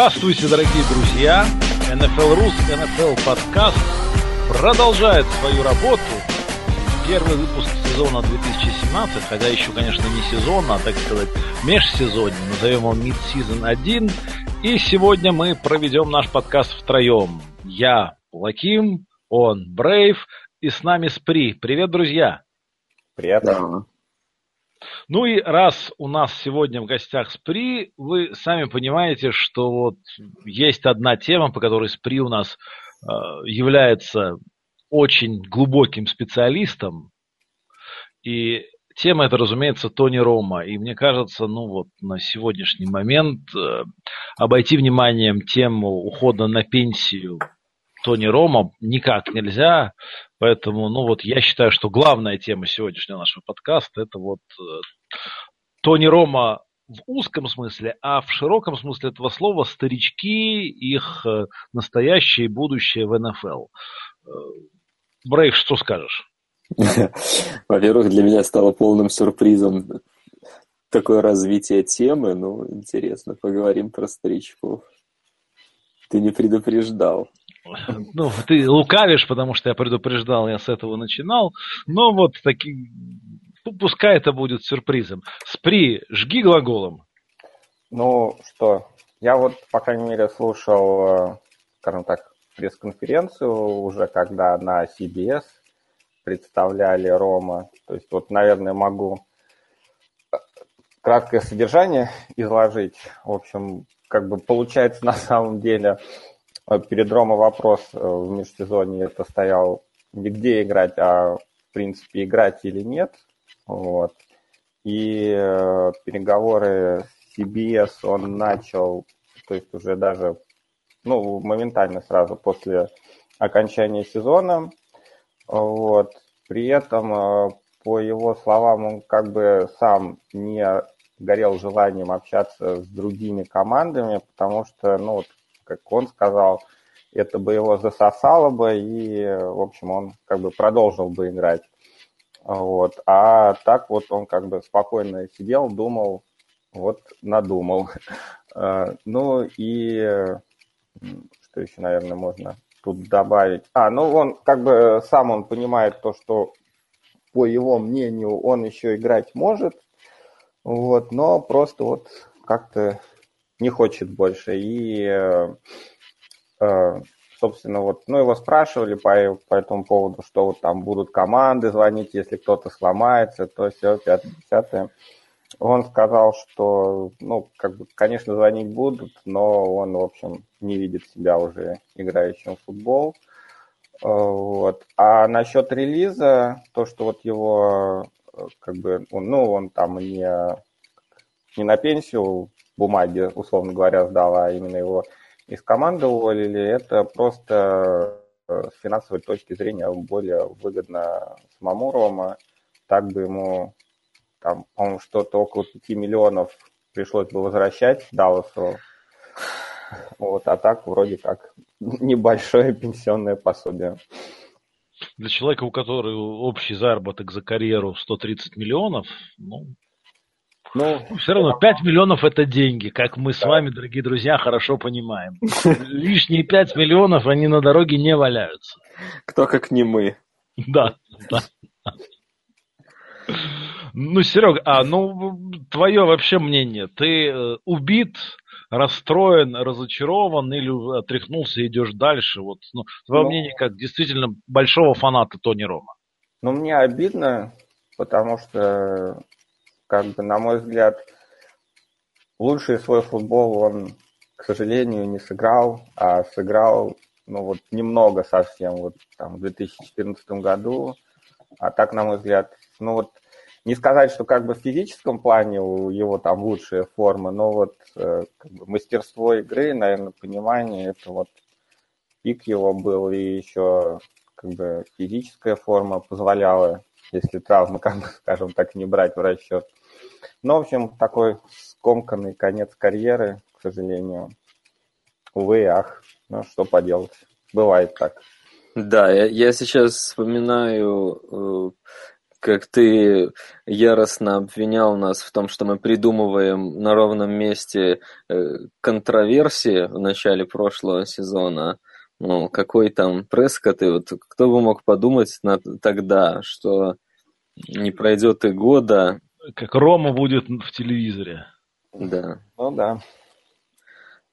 Здравствуйте, дорогие друзья! NFL Рус, NFL подкаст продолжает свою работу. Первый выпуск сезона 2017, хотя еще, конечно, не сезон, а, так сказать, межсезонье. Назовем его Mid-Season 1. И сегодня мы проведем наш подкаст втроем. Я Лаким, он Брейв, и с нами Спри. Привет, друзья! Привет! Да. Ну и раз у нас сегодня в гостях Спри, вы сами понимаете, что вот есть одна тема, по которой Спри у нас э, является очень глубоким специалистом. И тема это, разумеется, Тони Рома. И мне кажется, ну вот на сегодняшний момент э, обойти вниманием тему ухода на пенсию Тони Рома никак нельзя. Поэтому, ну вот я считаю, что главная тема сегодняшнего нашего подкаста это вот э, Тони Рома в узком смысле, а в широком смысле этого слова старички, их э, настоящее и будущее в НФЛ. Э, Брейв, что скажешь? Во-первых, для меня стало полным сюрпризом такое развитие темы. Ну, интересно, поговорим про старичков. Ты не предупреждал. Ну, ты лукавишь, потому что я предупреждал, я с этого начинал. Но вот таки, пускай это будет сюрпризом. Спри, жги глаголом. Ну что, я вот, по крайней мере, слушал, э, скажем так, пресс-конференцию уже, когда на CBS представляли Рома. То есть вот, наверное, могу э, краткое содержание изложить. В общем, как бы получается на самом деле перед Рома вопрос э, в межсезонье это стоял не где играть, а в принципе играть или нет. Вот. И э, переговоры с CBS он начал, то есть уже даже ну, моментально сразу после окончания сезона. Вот. При этом, по его словам, он как бы сам не горел желанием общаться с другими командами, потому что, ну, как он сказал, это бы его засосало бы, и, в общем, он как бы продолжил бы играть. Вот. А так вот он как бы спокойно сидел, думал, вот надумал. А, ну и что еще, наверное, можно тут добавить? А, ну он как бы сам он понимает то, что по его мнению он еще играть может, вот, но просто вот как-то не хочет больше. И, э, э, собственно, вот, ну, его спрашивали по, по этому поводу, что вот там будут команды звонить, если кто-то сломается, то все, пятое, десятое. Он сказал, что, ну, как бы, конечно, звонить будут, но он, в общем, не видит себя уже играющим в футбол. Э, вот. А насчет релиза, то, что вот его, как бы, ну, он там не, не на пенсию бумаги, условно говоря, сдала, а именно его из команды уволили, это просто э, с финансовой точки зрения более выгодно самому Рома. Так бы ему, там, по-моему, что-то около 5 миллионов пришлось бы возвращать Далласу. Вот, а так вроде как небольшое пенсионное пособие. Для человека, у которого общий заработок за карьеру 130 миллионов, ну, ну, все равно 5 миллионов это деньги, как мы с вами, дорогие друзья, хорошо понимаем. Лишние 5 миллионов, они на дороге не валяются. Кто как не мы. Да, да. Ну, Серег, а ну твое вообще мнение? Ты э, убит, расстроен, разочарован или отряхнулся и идешь дальше? Вот, ну, твое ну, мнение как действительно большого фаната Тони Рома. Ну, мне обидно, потому что как бы, на мой взгляд, лучший свой футбол он, к сожалению, не сыграл, а сыграл, ну, вот немного совсем, вот там в 2014 году. А так, на мой взгляд, ну, вот не сказать, что как бы в физическом плане у его там лучшая форма, но вот э, как бы мастерство игры, наверное, понимание, это вот пик его был, и еще как бы физическая форма позволяла, если травмы, как бы, скажем так, не брать в расчет. Ну, в общем, такой скомканный конец карьеры, к сожалению. Увы, ах, ну что поделать, бывает так. Да, я, я сейчас вспоминаю э, как ты яростно обвинял нас в том, что мы придумываем на ровном месте э, контроверсии в начале прошлого сезона. Ну, какой там Прескотт, и вот кто бы мог подумать на, тогда, что не пройдет и года. Как Рома будет в телевизоре. Да. Ну да.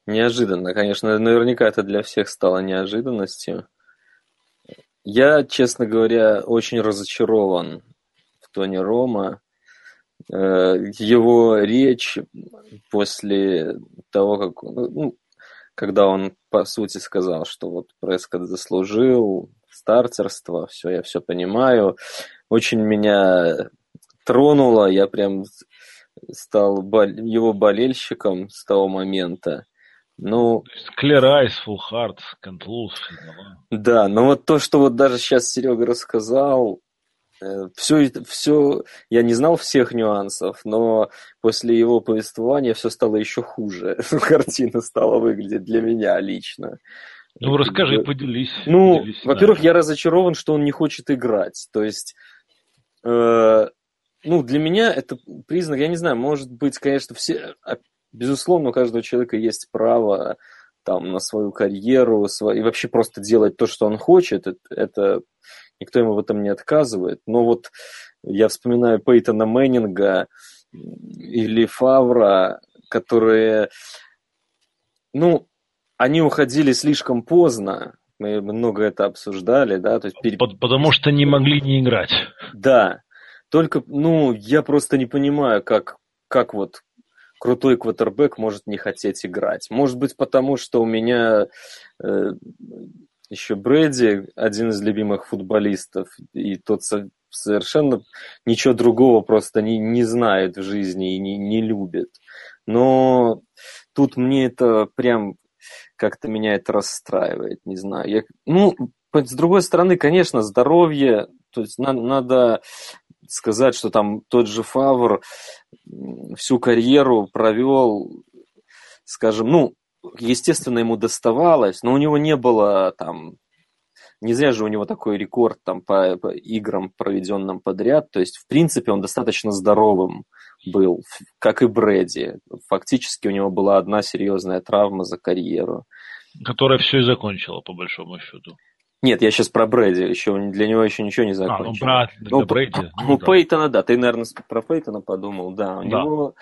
Неожиданно, конечно, наверняка это для всех стало неожиданностью. Я, честно говоря, очень разочарован в Тони Рома. Э, его речь после того, как, ну, когда он, по сути, сказал, что вот Прескотт заслужил стартерство, все, я все понимаю, очень меня тронуло, я прям стал его болельщиком с того момента. Ну, Eyes, Full Heart, Can't Lose. Да, но вот то, что вот даже сейчас Серега рассказал, все, э, все, я не знал всех нюансов, но после его повествования все стало еще хуже. Картина стала выглядеть для меня лично. Ну, расскажи, поделись. Ну, поделись, во-первых, да. я разочарован, что он не хочет играть. То есть, э, ну, для меня это признак, я не знаю, может быть, конечно, все, а, безусловно, у каждого человека есть право там, на свою карьеру, и вообще просто делать то, что он хочет, это, это никто ему в этом не отказывает. Но вот я вспоминаю Пейтона Мэннинга или Фавра, которые, ну, они уходили слишком поздно, мы много это обсуждали, да, то есть пере... потому что не могли не играть. Да, только, ну, я просто не понимаю, как, как вот крутой квотербек может не хотеть играть. Может быть, потому что у меня э, еще Брэди, один из любимых футболистов, и тот совершенно ничего другого просто не, не знает в жизни и не, не любит. Но тут мне это прям как-то меня это расстраивает, не знаю. Я, ну, с другой стороны, конечно, здоровье, то есть на, надо сказать, что там тот же Фавр всю карьеру провел, скажем, ну, естественно, ему доставалось, но у него не было там не зря же у него такой рекорд там по, по играм, проведенным подряд. То есть, в принципе, он достаточно здоровым был, как и Брэди. Фактически у него была одна серьезная травма за карьеру. Которая все и закончила, по большому счету. Нет, я сейчас про Брэди, еще для него еще ничего не закончил. А, ну, про ну, Брэди. Ну, у да. Пейтона, да, ты, наверное, про Пейтона подумал, да. У да. него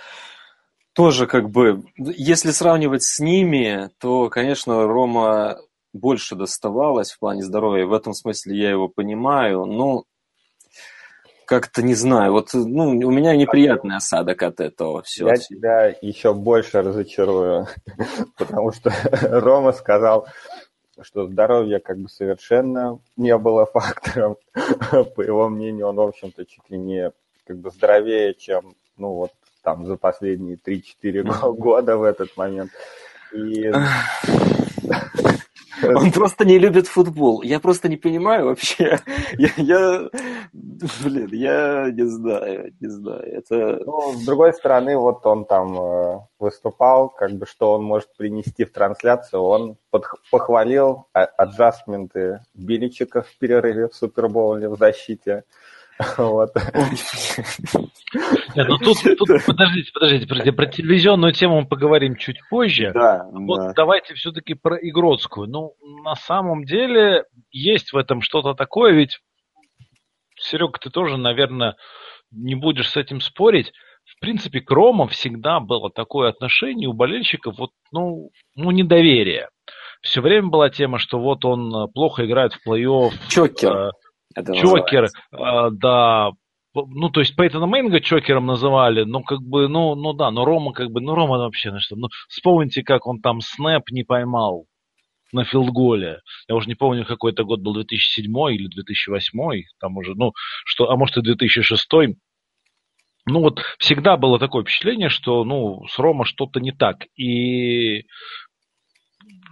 тоже как бы, если сравнивать с ними, то, конечно, Рома больше доставалось в плане здоровья. В этом смысле я его понимаю, но как-то не знаю, вот ну, у меня неприятный осадок от этого все. Я тебя еще больше разочарую, потому что Рома сказал, что здоровье как бы совершенно не было фактором. По его мнению, он, в общем-то, чуть ли не как бы здоровее, чем, ну, вот там за последние 3-4 года в этот момент. И он просто не любит футбол. Я просто не понимаю вообще. Я, я блин, я не знаю, не знаю. Это... Ну, с другой стороны, вот он там э, выступал, как бы что он может принести в трансляцию. Он под, похвалил а, аджастменты Биличика в перерыве в Супербоуле в защите. Вот. Нет, ну тут, тут подождите, подождите, подождите, про телевизионную тему мы поговорим чуть позже. Да, вот да. давайте все-таки про Игродскую. Ну, на самом деле есть в этом что-то такое, ведь Серега, ты тоже, наверное, не будешь с этим спорить. В принципе, к Ромам всегда было такое отношение у болельщиков, вот, ну, ну, недоверие. Все время была тема, что вот он плохо играет в плей-офф. Чокер. Э, Чокер, э, да, ну, то есть Пейтона Мейнга чокером называли, ну, как бы, ну, ну да, но Рома, как бы, ну, Рома вообще, ну, что, ну, вспомните, как он там снэп не поймал на филдголе. Я уже не помню, какой это год был, 2007 или 2008, там уже, ну, что, а может и 2006. Ну, вот всегда было такое впечатление, что, ну, с Рома что-то не так. И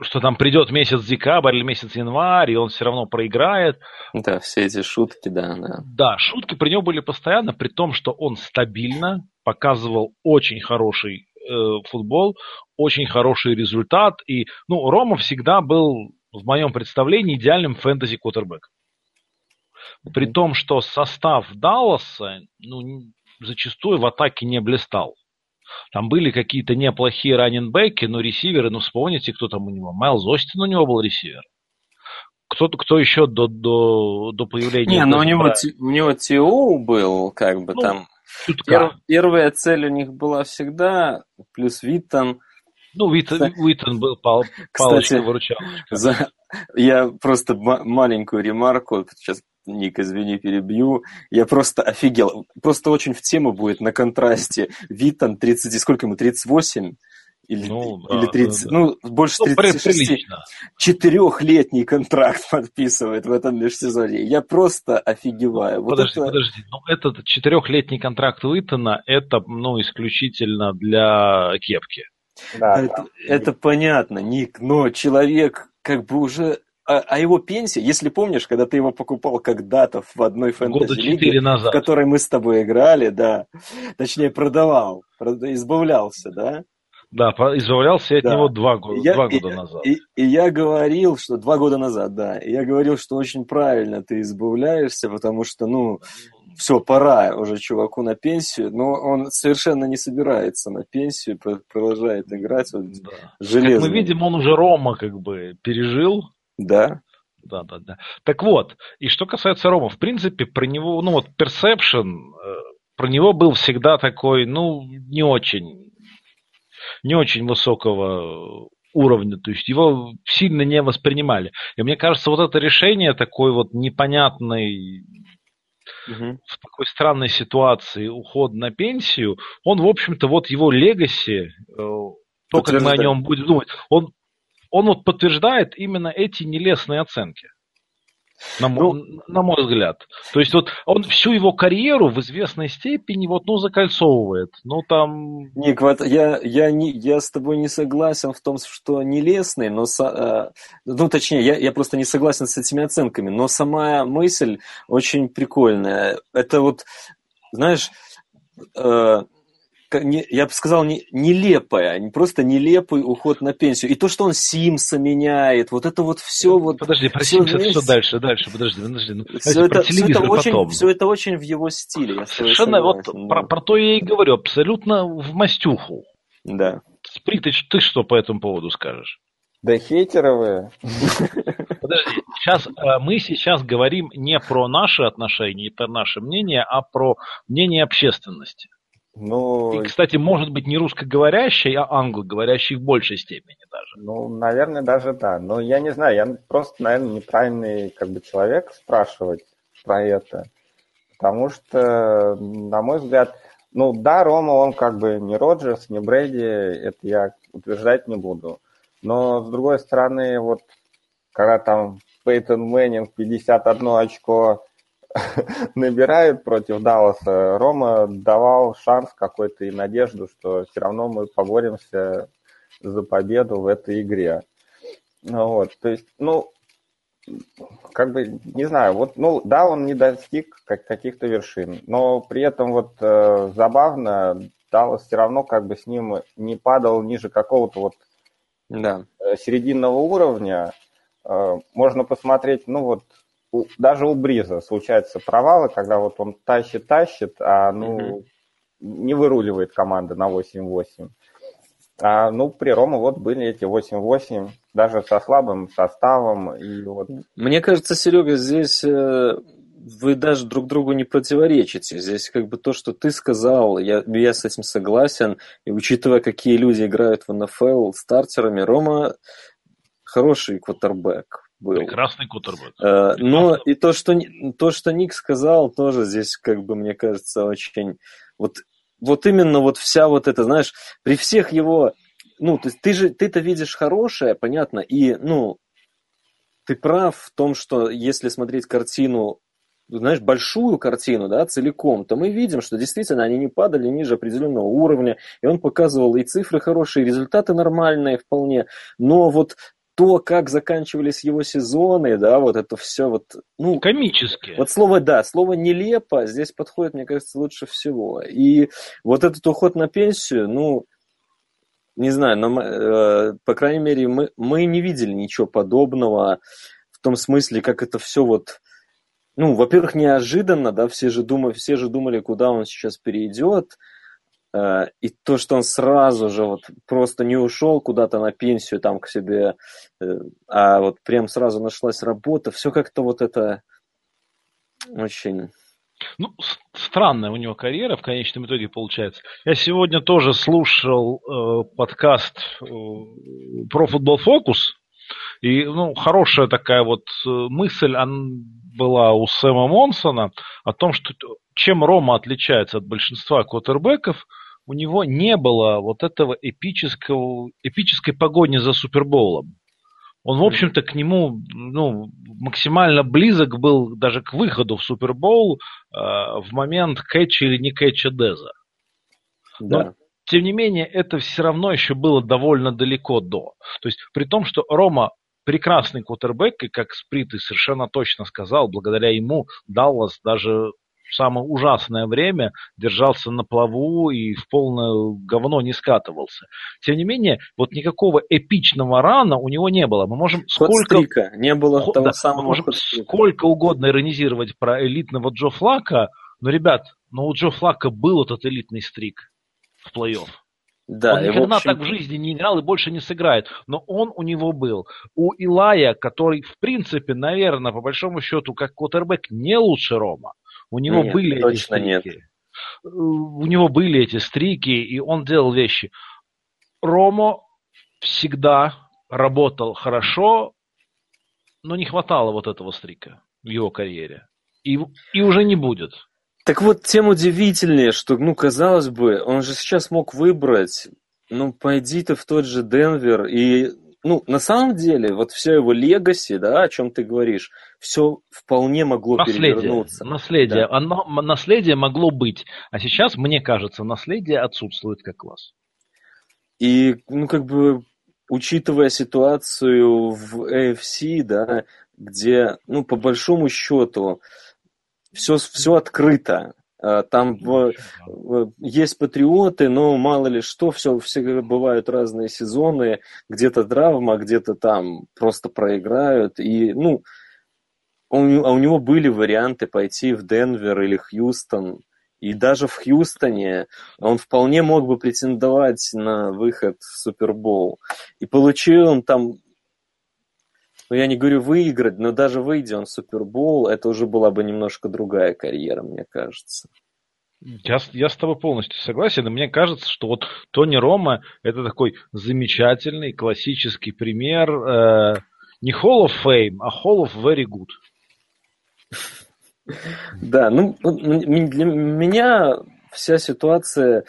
что там придет месяц декабрь или месяц январь, и он все равно проиграет. Да, все эти шутки, да, да. Да, шутки при нем были постоянно, при том, что он стабильно показывал очень хороший э, футбол, очень хороший результат. И, ну, Рома всегда был, в моем представлении, идеальным фэнтези квотербек. При том, что состав Далласа ну, зачастую в атаке не блистал. Там были какие-то неплохие раненбеки, но ресиверы, ну вспомните, кто там у него. Майлз Остин у него был ресивер. Кто, кто еще до, до, до появления... Не, ну у него, у него ТО был, как бы ну, там... Пер, первая цель у них была всегда, плюс Виттен. Ну, Виттен, Виттен был пал, палочка-выручалочка. За, я просто маленькую ремарку, сейчас Ник, извини, перебью. Я просто офигел. Просто очень в тему будет на контрасте. Виттен 30, сколько ему, 38? Или, ну, или 30, да, да. ну, больше ну, 36. Четырехлетний контракт подписывает в этом межсезонье. Я просто офигеваю. Подожди, вот это... подожди. Ну, этот четырехлетний контракт Уитона, это, ну, исключительно для кепки. Да, это, да. это понятно, Ник, но человек как бы уже а, а его пенсия, если помнишь, когда ты его покупал когда-то в одной фэнтези-лиге, в которой мы с тобой играли, да, точнее продавал, избавлялся, да? Да, избавлялся от да. него два года, я, два года и, назад. И, и я говорил, что два года назад, да, и я говорил, что очень правильно ты избавляешься, потому что, ну, все, пора уже чуваку на пенсию, но он совершенно не собирается на пенсию, продолжает играть. Вот, да. Как мы видим, он уже Рома как бы пережил, да. Да, да, да. Так вот, и что касается Рома, в принципе, про него, ну вот Perception, э, про него был всегда такой, ну, не очень, не очень высокого уровня, то есть его сильно не воспринимали. И мне кажется, вот это решение такой вот непонятной угу. в такой странной ситуации уход на пенсию, он, в общем-то, вот его легаси, э, то, как мы о нем будем думать, он он вот подтверждает именно эти нелестные оценки. На, ну, на мой взгляд. То есть вот он всю его карьеру в известной степени вот, ну, закольцовывает. Ну, там... Ник, вот я, я, не, я с тобой не согласен в том, что нелестный, но... Э, ну, точнее, я, я просто не согласен с этими оценками, но сама мысль очень прикольная. Это вот, знаешь, э, не, я бы сказал, не, нелепая, не просто нелепый уход на пенсию. И то, что он Симса меняет, вот это вот все вот... Подожди, про все, Симса все дальше, дальше, подожди, подожди. Ну, все, это, все, это очень, все это очень в его стиле. Совершенно, вот да. про, про то я и говорю, абсолютно в мастюху. Да. Спри, ты, ты что по этому поводу скажешь? Да хейтеровые. Подожди, сейчас, э, мы сейчас говорим не про наши отношения и про наше мнение, а про мнение общественности. Ну, и, кстати, может быть не русскоговорящий, а англоговорящий в большей степени даже. Ну, наверное, даже да. Но я не знаю, я просто, наверное, неправильный как бы человек спрашивать про это. Потому что, на мой взгляд, ну да, Рома, он как бы не Роджерс, не Брэди, это я утверждать не буду. Но, с другой стороны, вот когда там Пейтон Мэннинг 51 очко набирает против Далласа, Рома давал шанс какой-то и надежду, что все равно мы поборемся за победу в этой игре. Ну вот, то есть, ну, как бы, не знаю, вот, ну, да, он не достиг каких-то вершин, но при этом вот э, забавно, Даллас все равно как бы с ним не падал ниже какого-то вот да. Э, серединного уровня. Э, можно посмотреть, ну вот, даже у Бриза случаются провалы, когда вот он тащит-тащит, а ну mm-hmm. не выруливает команда на 8-8. А, ну, при Рома вот были эти 8-8, даже со слабым составом. И вот... Мне кажется, Серега, здесь э, вы даже друг другу не противоречите. Здесь как бы то, что ты сказал, я, я с этим согласен. И учитывая, какие люди играют в НФЛ стартерами, Рома хороший квотербек был. Прекрасный кутербэк. Э, но и то что, то, что Ник сказал, тоже здесь, как бы, мне кажется, очень... Вот, вот именно вот вся вот эта, знаешь, при всех его... Ну, то есть ты же, ты-то видишь хорошее, понятно, и, ну, ты прав в том, что если смотреть картину знаешь, большую картину, да, целиком, то мы видим, что действительно они не падали ниже определенного уровня, и он показывал и цифры хорошие, и результаты нормальные вполне, но вот то, как заканчивались его сезоны, да, вот это все вот, ну... Комически. Вот слово, да, слово «нелепо» здесь подходит, мне кажется, лучше всего. И вот этот уход на пенсию, ну, не знаю, но, э, по крайней мере, мы, мы не видели ничего подобного в том смысле, как это все вот ну, во-первых, неожиданно, да, все же, думали, все же думали, куда он сейчас перейдет, и то, что он сразу же вот просто не ушел куда-то на пенсию там к себе, э, а вот прям сразу нашлась работа, все как-то вот это очень... Ну, странная у него карьера в конечном итоге получается. Я сегодня тоже слушал э, подкаст э, про футбол фокус, и ну, хорошая такая вот э, мысль она была у Сэма Монсона о том, что чем Рома отличается от большинства квотербеков, у него не было вот этого эпического, эпической погони за Суперболом. Он, в общем-то, к нему ну, максимально близок был даже к выходу в Супербоул э, в момент кэтча или не кэтча Деза. Да. Но, тем не менее, это все равно еще было довольно далеко до. То есть, при том, что Рома прекрасный квотербек, и как Сприт и совершенно точно сказал, благодаря ему Даллас даже в самое ужасное время держался на плаву и в полное говно не скатывался. Тем не менее, вот никакого эпичного рана у него не было. Мы можем сколько... Не было Ход, того да, самого мы можем сколько угодно иронизировать про элитного Джо Флака, но, ребят, ну у Джо Флака был этот элитный стрик в плей-офф. Да, он никогда общем... так в жизни не играл и больше не сыграет. Но он у него был. У Илая, который, в принципе, наверное, по большому счету, как квотербек, не лучше Рома. У него нет, были эти стрики. Нет. У него были эти стрики, и он делал вещи. Ромо всегда работал хорошо, но не хватало вот этого стрика в его карьере. И, и уже не будет. Так вот, тем удивительнее, что, ну, казалось бы, он же сейчас мог выбрать, ну, пойди ты в тот же Денвер и ну, на самом деле, вот все его легаси, да, о чем ты говоришь, все вполне могло наследие, перевернуться. Наследие. Да. Оно, наследие могло быть. А сейчас, мне кажется, наследие отсутствует как класс. И, ну, как бы, учитывая ситуацию в AFC, да, где, ну, по большому счету, все, все открыто. А, там в, в, есть патриоты, но мало ли что, все, все бывают разные сезоны, где-то травма, где-то там просто проиграют. И, ну, он, а у него были варианты пойти в Денвер или Хьюстон. И даже в Хьюстоне он вполне мог бы претендовать на выход в Супербол. И получил он там ну, я не говорю выиграть, но даже выйдя он в Супербол, это уже была бы немножко другая карьера, мне кажется. Я, я с тобой полностью согласен, и мне кажется, что вот Тони Рома это такой замечательный классический пример э, не Hall of Fame, а Hall of Very Good. Да, ну для меня вся ситуация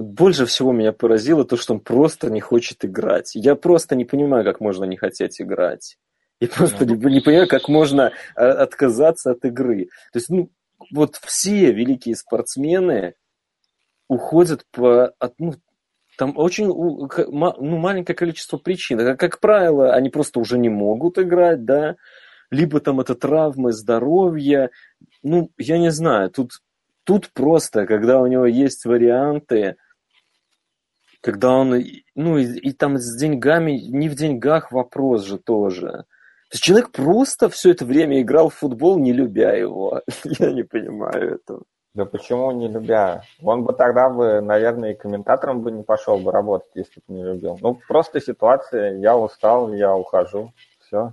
больше всего меня поразило то, что он просто не хочет играть. Я просто не понимаю, как можно не хотеть играть. Я просто не, не понимаю, как можно а, отказаться от игры. То есть, ну, вот все великие спортсмены уходят по... От, ну, там очень ну, маленькое количество причин. Как, как правило, они просто уже не могут играть, да, либо там это травмы, здоровье. Ну, я не знаю, тут, тут просто, когда у него есть варианты, когда он, ну и, и там с деньгами, не в деньгах вопрос же тоже. То есть человек просто все это время играл в футбол, не любя его. Я не понимаю этого. Да почему не любя? Он бы тогда бы, наверное, и комментатором бы не пошел бы работать, если бы не любил. Ну, просто ситуация, я устал, я ухожу, все.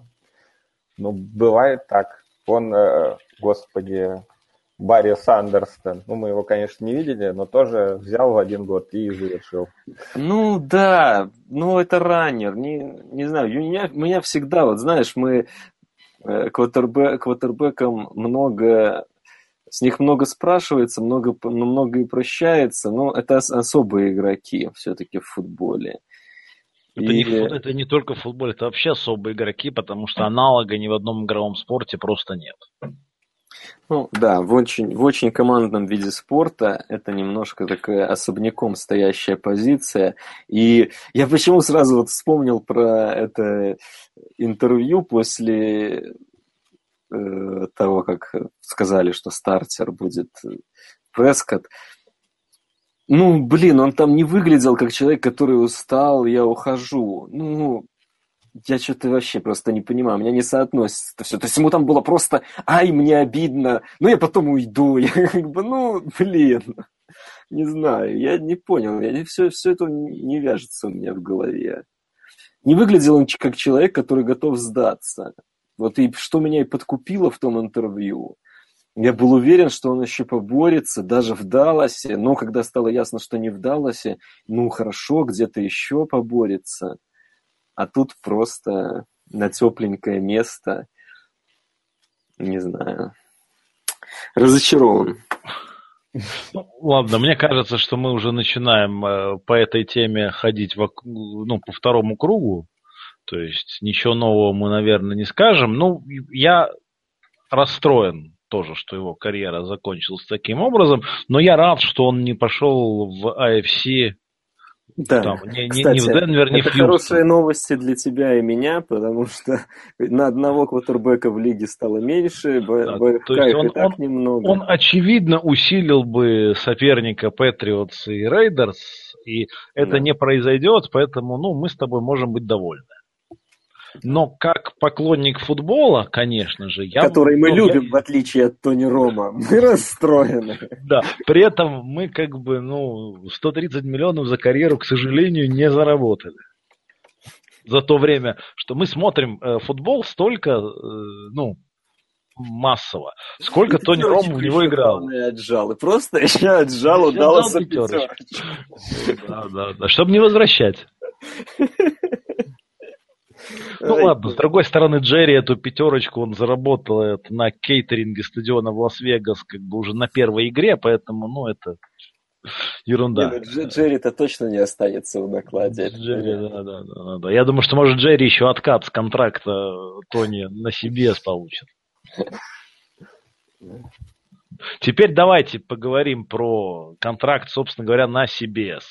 Ну, бывает так. Он, э, господи, Барри Сандерстон. Ну, мы его, конечно, не видели, но тоже взял в один год и завершил. Ну, да, ну, это раннер. Не, не знаю, меня, меня всегда, вот знаешь, мы э, квотербек, квотербекам много с них много спрашивается, много, ну, много и прощается, но это особые игроки все-таки в футболе. Это, и... не, это не только в футболе, это вообще особые игроки, потому что аналога ни в одном игровом спорте просто нет. Ну да, в очень, в очень командном виде спорта это немножко такая особняком стоящая позиция. И я почему сразу вот вспомнил про это интервью после э, того, как сказали, что стартер будет Прескотт. Ну, блин, он там не выглядел как человек, который устал, я ухожу. Ну, я что-то вообще просто не понимаю, у меня не соотносится это все. То есть ему там было просто, ай, мне обидно, ну я потом уйду. Я как бы, ну, блин, не знаю, я не понял, я не, все, все это не вяжется у меня в голове. Не выглядел он как человек, который готов сдаться. Вот и что меня и подкупило в том интервью. Я был уверен, что он еще поборется, даже в Далласе, но когда стало ясно, что не в Далласе, ну хорошо, где-то еще поборется. А тут просто на тепленькое место, не знаю, разочарован. Ну, ладно, мне кажется, что мы уже начинаем э, по этой теме ходить в, ну, по второму кругу. То есть ничего нового мы, наверное, не скажем. Ну, я расстроен тоже, что его карьера закончилась таким образом, но я рад, что он не пошел в AFC да, Там, не, Кстати, не в Денвер, не это в хорошие новости для тебя и меня, потому что на одного квотербека в лиге стало меньше, да, в AFC их он, и так он, немного. Он, очевидно, усилил бы соперника Патриотс и Рейдерс, и это да. не произойдет, поэтому ну, мы с тобой можем быть довольны. Но как поклонник футбола, конечно же, я... Который мы ну, любим, я... в отличие от Тони Рома. Мы расстроены. Да, при этом мы как бы, ну, 130 миллионов за карьеру, к сожалению, не заработали. За то время, что мы смотрим э, футбол столько, э, ну, массово. Сколько Тони Ром в него играл? Отжал. И просто еще отжал, удался пятерочку. Да, да, да. Чтобы не возвращать. Ну ладно, с другой стороны, Джерри эту пятерочку он заработал это на кейтеринге стадиона в Лас-Вегас как бы уже на первой игре, поэтому, ну, это ерунда. Не, ну, Джерри-то точно не останется в накладе. Джерри, да, да, да, да. Я думаю, что, может, Джерри еще откат с контракта Тони на себе получит. Теперь давайте поговорим про контракт, собственно говоря, на CBS.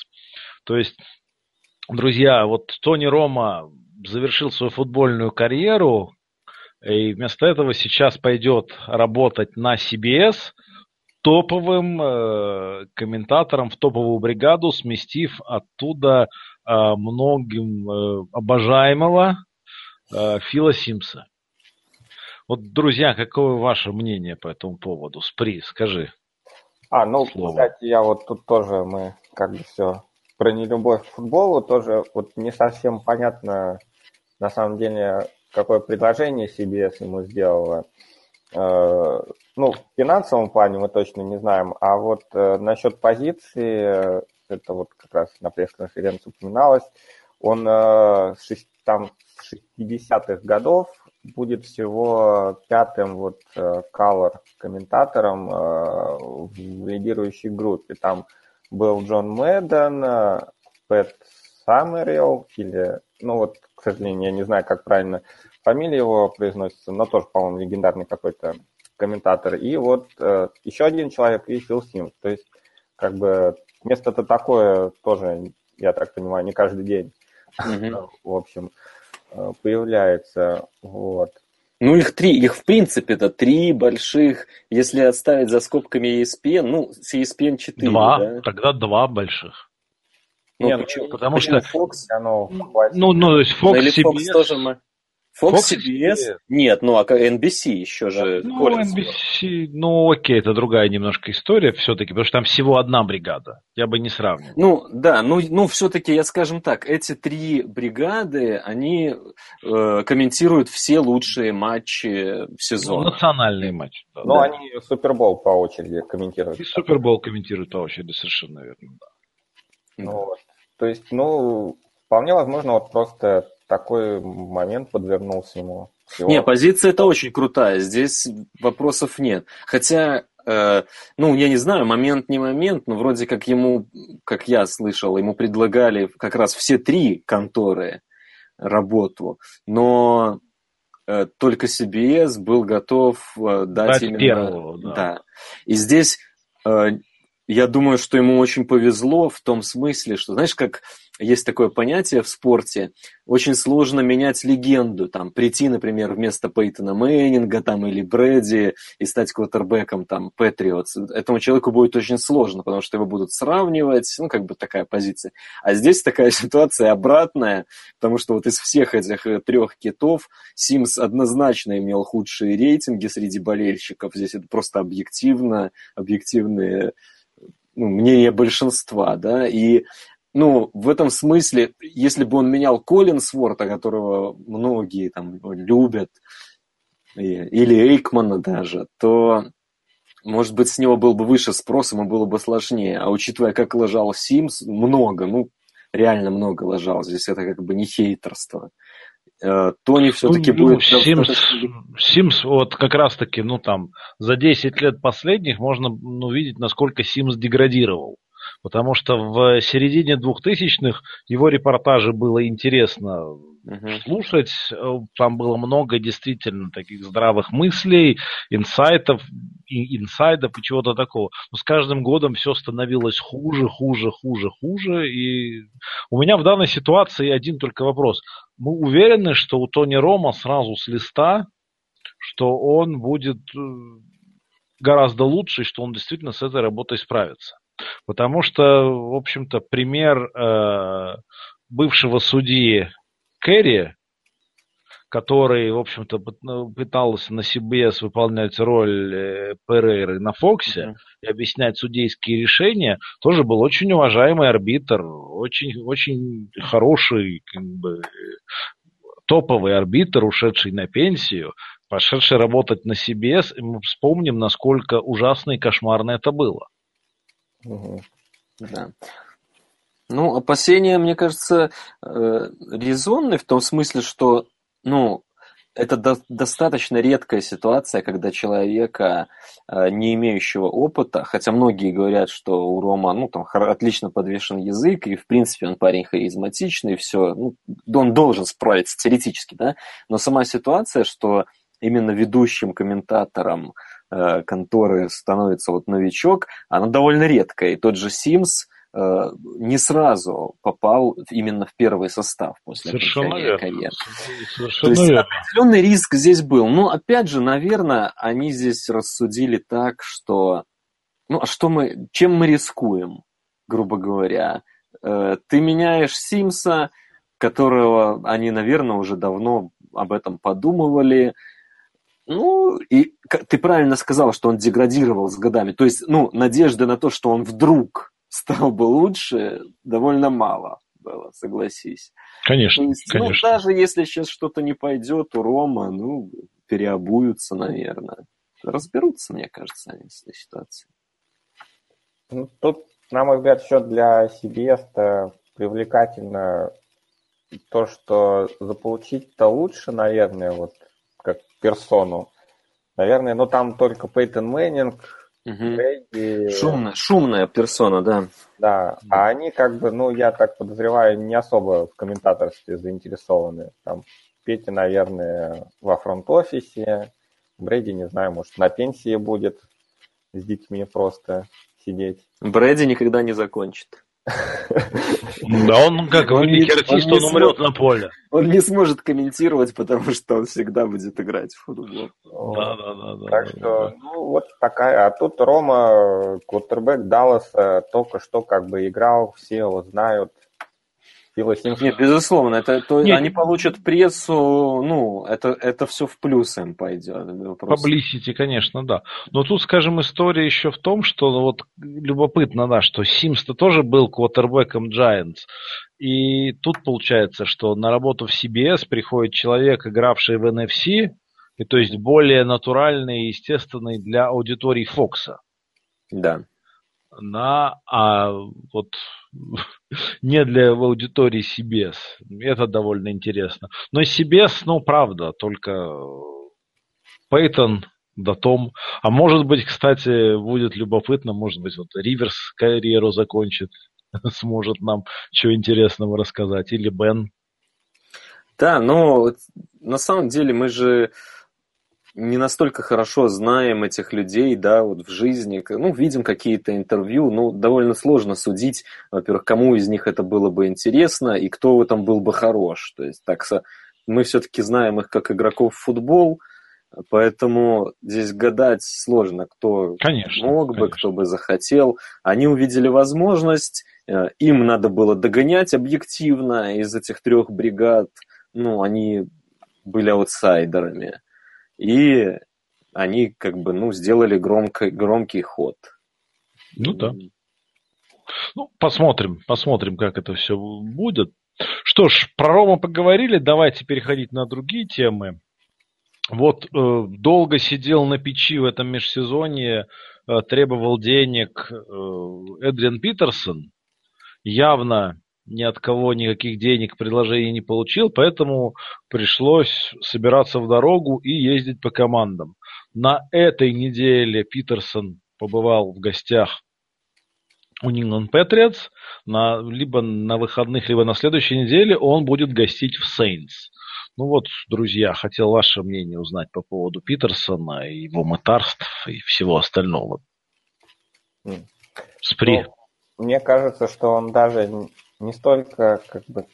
То есть, друзья, вот Тони Рома завершил свою футбольную карьеру, и вместо этого сейчас пойдет работать на CBS топовым э, комментатором в топовую бригаду, сместив оттуда э, многим э, обожаемого э, Фила Симса. Вот, друзья, какое ваше мнение по этому поводу? Спри, скажи. А, ну, слово. кстати, я вот тут тоже, мы как бы все про нелюбовь к футболу тоже вот не совсем понятно, на самом деле, какое предложение CBS ему сделала. Э, ну, в финансовом плане мы точно не знаем, а вот э, насчет позиции, это вот как раз на пресс-конференции упоминалось, он э, там с 60-х годов будет всего пятым вот color комментатором в лидирующей группе. Там был Джон Мэдден, Пэт Саммерилл или, ну вот, сожалению, я не знаю, как правильно фамилия его произносится, но тоже, по-моему, легендарный какой-то комментатор. И вот э, еще один человек, и Фил Симс. То есть, как бы, место-то такое тоже, я так понимаю, не каждый день, mm-hmm. в общем, э, появляется. Вот. Ну, их три, их в принципе это три больших, если оставить за скобками ESPN, ну, с ESPN 4, Два, да? тогда два больших. Ну, Нет, почему? Потому что... Fox, оно ну, ну, то есть Fox, ну, CBS... Fox тоже мы... Fox, Fox CBS? CBS? Нет, ну а NBC еще же. Ну, NBC, ну окей, это другая немножко история все-таки, потому что там всего одна бригада. Я бы не сравнивал. Ну, да, ну, ну все-таки, я скажем так, эти три бригады, они э, комментируют все лучшие матчи сезона. Ну, национальные матчи. Да. Ну, да. они Супербол по очереди комментируют. И Супербол комментируют по очереди, совершенно верно, да. Ну, вот. То есть, ну, вполне возможно, вот просто такой момент подвернулся ему. Всего. Не, позиция это очень крутая, здесь вопросов нет. Хотя, э, ну, я не знаю, момент не момент, но вроде как ему, как я слышал, ему предлагали как раз все три конторы работу, но э, только CBS был готов э, дать, дать именно... Первого, да. да. И здесь э, я думаю, что ему очень повезло в том смысле, что, знаешь, как есть такое понятие в спорте, очень сложно менять легенду, там, прийти, например, вместо Пейтона Мейнинга там, или Брэди и стать квотербеком там, Патриотс. Этому человеку будет очень сложно, потому что его будут сравнивать, ну, как бы такая позиция. А здесь такая ситуация обратная, потому что вот из всех этих э, трех китов Симс однозначно имел худшие рейтинги среди болельщиков. Здесь это просто объективно, объективные ну, мнение большинства, да, и ну, в этом смысле, если бы он менял Коллинсворта, которого многие там любят, или Эйкмана даже, то, может быть, с него был бы выше спрос, ему было бы сложнее. А учитывая, как лежал Симс, много, ну, реально много лежал. Здесь это как бы не хейтерство. Э, Тони все-таки ну, будет... Симс, Симс, вот как раз-таки, ну там, за 10 лет последних можно ну, видеть, насколько Симс деградировал потому что в середине 2000-х его репортажи было интересно uh-huh. слушать, там было много действительно таких здравых мыслей, инсайтов, инсайдов и чего-то такого. Но с каждым годом все становилось хуже, хуже, хуже, хуже, и у меня в данной ситуации один только вопрос. Мы уверены, что у Тони Рома сразу с листа, что он будет э, гораздо лучше, что он действительно с этой работой справится. Потому что, в общем-то, пример э, бывшего судьи Керри, который, в общем-то, ну, пытался на CBS выполнять роль э, Перейры на Фоксе mm-hmm. и объяснять судейские решения, тоже был очень уважаемый арбитр, очень, очень хороший, как бы, топовый арбитр, ушедший на пенсию, пошедший работать на CBS, и мы вспомним, насколько ужасно и кошмарно это было. Угу. Да. Ну, опасения, мне кажется, э, резонны в том смысле, что, ну, это до- достаточно редкая ситуация, когда человека, э, не имеющего опыта, хотя многие говорят, что у Рома, ну, там, отлично подвешен язык, и, в принципе, он парень харизматичный, и все, ну, он должен справиться теоретически, да, но сама ситуация, что именно ведущим комментатором Э, конторы становится вот новичок, она довольно редкая. И тот же Симс не сразу попал именно в первый состав после Совершенно окончания карьеры. Совершенно То есть верно. определенный риск здесь был. Но опять же, наверное, они здесь рассудили так, что ну а что мы, чем мы рискуем, грубо говоря? Э, ты меняешь Симса, которого они, наверное, уже давно об этом подумывали, ну, и ты правильно сказал, что он деградировал с годами. То есть, ну, надежды на то, что он вдруг стал бы лучше, довольно мало было, согласись. Конечно, есть, ну, конечно. Ну, даже если сейчас что-то не пойдет у Рома, ну, переобуются, наверное. Разберутся, мне кажется, они с этой ситуацией. Ну, тут, на мой взгляд, еще для CBS привлекательно то, что заполучить-то лучше, наверное, вот как персону. Наверное, но там только Пейтон Мэннинг, угу. Шумная, шумная персона, да. Да, а они как бы, ну, я так подозреваю, не особо в комментаторстве заинтересованы. Там Петя, наверное, во фронт-офисе, Брэди, не знаю, может, на пенсии будет с детьми просто сидеть. Брэди никогда не закончит. Да он как он великий не, артист, он, он умрет на поле. Он не сможет комментировать, потому что он всегда будет играть в футбол. Да, да, да. да так да, что, да. ну, вот такая. А тут Рома, квотербек Далласа, только что как бы играл, все его знают. Фила Нет, безусловно, это, то, Нет. они получат прессу, ну, это, это все в плюс им пойдет. Publicity, конечно, да. Но тут, скажем, история еще в том, что ну, вот любопытно, да, что Симс-то тоже был квотербеком Giants. И тут получается, что на работу в CBS приходит человек, игравший в NFC, и то есть более натуральный и естественный для аудитории Фокса. Да. На, а вот не для аудитории CBS. Это довольно интересно. Но CBS, ну, правда, только Пейтон, да Том. А может быть, кстати, будет любопытно, может быть, вот Риверс карьеру закончит, сможет нам что интересного рассказать. Или Бен. Да, но на самом деле мы же не настолько хорошо знаем этих людей, да, вот в жизни, ну, видим какие-то интервью, ну, довольно сложно судить, во-первых, кому из них это было бы интересно и кто в этом был бы хорош. То есть, так, мы все-таки знаем их как игроков в футбол, поэтому здесь гадать сложно, кто конечно, мог конечно. бы, кто бы захотел. Они увидели возможность, э, им надо было догонять объективно из этих трех бригад, ну, они были аутсайдерами. И они как бы, ну, сделали громко, громкий ход. Ну да. Ну, посмотрим, посмотрим, как это все будет. Что ж, про Рома поговорили, давайте переходить на другие темы. Вот э, долго сидел на печи в этом межсезонье, э, требовал денег э, Эдриан Питерсон. Явно ни от кого никаких денег, предложений не получил, поэтому пришлось собираться в дорогу и ездить по командам. На этой неделе Питерсон побывал в гостях у Нингон Патриотс, на, либо на выходных, либо на следующей неделе он будет гостить в Сейнс. Ну вот, друзья, хотел ваше мнение узнать по поводу Питерсона, его мытарств и всего остального. Спри. Ну, мне кажется, что он даже не столько как бы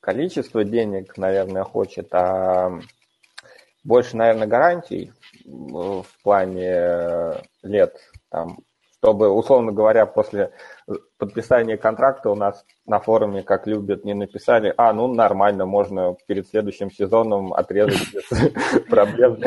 количество денег, наверное, хочет, а больше, наверное, гарантий в плане лет, там, чтобы, условно говоря, после подписания контракта у нас на форуме, как любят, не написали, а, ну, нормально, можно перед следующим сезоном отрезать без проблем.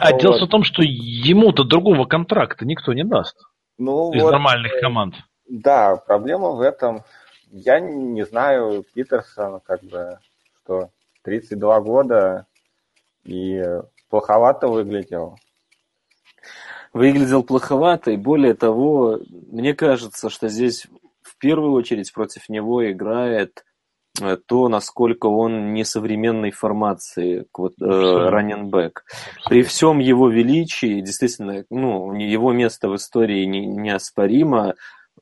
А дело в том, что ему-то другого контракта никто не даст ну, из нормальных команд. Да, проблема в этом. Я не знаю, Питерсон, как бы, что 32 года и плоховато выглядел. Выглядел плоховато, и более того, мне кажется, что здесь в первую очередь против него играет э, то, насколько он несовременной формации, вот, э, раненбэк. При всем его величии, действительно, ну, его место в истории не, неоспоримо,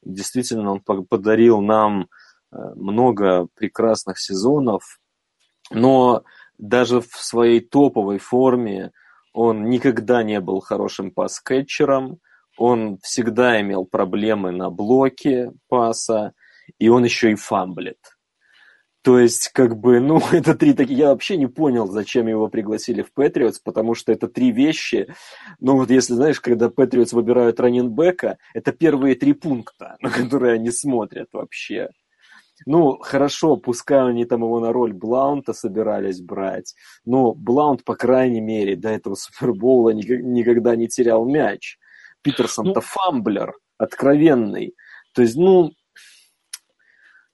Действительно, он подарил нам э, много прекрасных сезонов, но даже в своей топовой форме он никогда не был хорошим пас-кетчером, он всегда имел проблемы на блоке паса, и он еще и фамблит. То есть, как бы, ну, это три такие... Я вообще не понял, зачем его пригласили в Патриотс, потому что это три вещи. Ну, вот если, знаешь, когда Патриотс выбирают раненбека, это первые три пункта, на которые они смотрят вообще. Ну, хорошо, пускай они там его на роль Блаунта собирались брать, но Блаунт, по крайней мере, до этого Супербоула никогда не терял мяч. Питерсон-то ну... фамблер, откровенный. То есть, ну,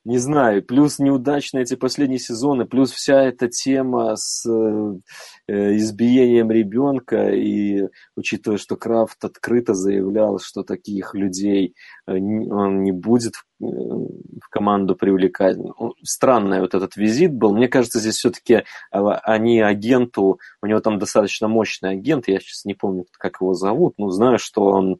не знаю, плюс неудачные эти последние сезоны, плюс вся эта тема с э, избиением ребенка, и учитывая, что Крафт открыто заявлял, что таких людей э, он не будет в, э, в команду привлекать. Ну, странный вот этот визит был. Мне кажется, здесь все-таки они агенту, у него там достаточно мощный агент, я сейчас не помню, как его зовут, но знаю, что он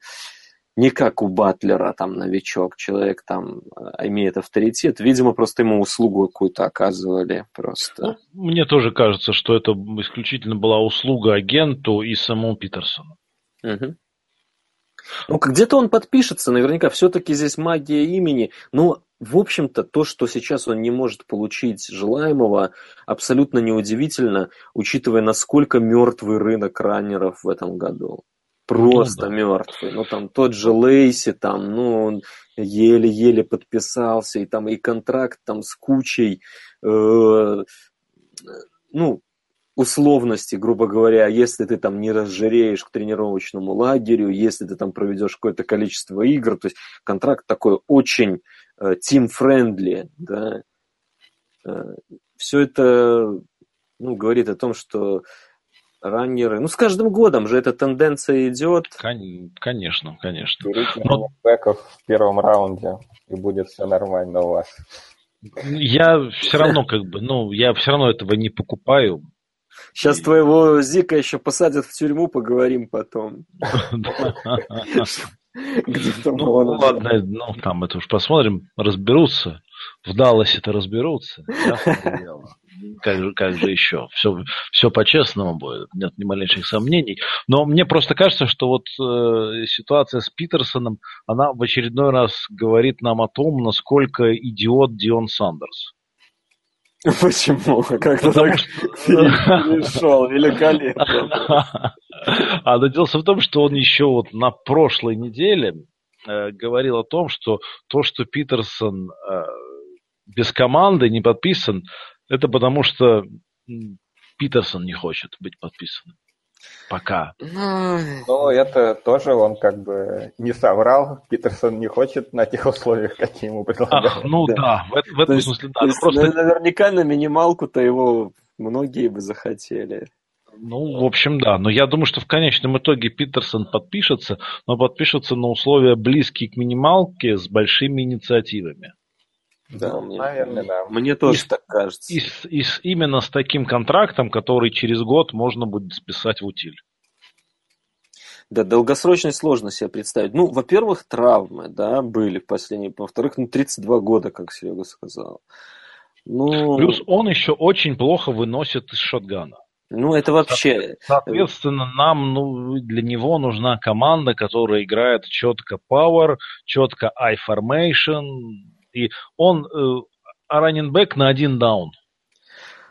не как у Батлера, там, новичок, человек там э, имеет авторитет. Видимо, просто ему услугу какую-то оказывали просто. Ну, мне тоже кажется, что это исключительно была услуга агенту и самому Питерсону. Угу. Ну, где-то он подпишется, наверняка. Все-таки здесь магия имени. Но, в общем-то, то, что сейчас он не может получить желаемого, абсолютно неудивительно, учитывая, насколько мертвый рынок раннеров в этом году просто ну, да. мертвый. Ну, там тот же Лейси, там, ну, он еле-еле подписался, и там и контракт там с кучей, э, ну, условности, грубо говоря, если ты там не разжиреешь к тренировочному лагерю, если ты там проведешь какое-то количество игр, то есть контракт такой очень э, team-friendly, да, э, все это, ну, говорит о том, что раннеры. Ну, с каждым годом же эта тенденция идет. Конечно, конечно. Берите Но... бэков в первом раунде, и будет все нормально у вас. Я все равно как бы, ну, я все равно этого не покупаю. Сейчас и... твоего Зика еще посадят в тюрьму, поговорим потом. Ну, ладно, ну, там это уж посмотрим, разберутся. В Далласе-то разберутся. Как же, как же еще? Все, все по-честному будет, нет ни малейших сомнений. Но мне просто кажется, что вот э, ситуация с Питерсоном, она в очередной раз говорит нам о том, насколько идиот Дион Сандерс. Почему? Как то так перешел? Великолепно. А дело в том, что он еще вот на прошлой неделе э, говорил о том, что то, что Питерсон э, без команды не подписан, это потому что Питерсон не хочет быть подписанным. Пока. Но ну, это тоже он как бы не соврал. Питерсон не хочет на тех условиях, какие ему предлагают. Ах, ну да, да в, в этом есть, смысле да. Есть, просто... Наверняка на минималку-то его многие бы захотели. Ну, в общем, да. Но я думаю, что в конечном итоге Питерсон подпишется, но подпишется на условия близкие к минималке с большими инициативами. Да, ну, мне, наверное, да. Мне тоже и, так кажется. И, и, именно с таким контрактом, который через год можно будет списать в утиль. Да, долгосрочность сложно себе представить. Ну, во-первых, травмы, да, были в последние. Во-вторых, ну, 32 года, как Серега сказал. Ну... Плюс он еще очень плохо выносит из шотгана. Ну, это вообще... Соответственно, нам, ну, для него нужна команда, которая играет четко power, четко eye formation, и он э, раненбэк на один даун.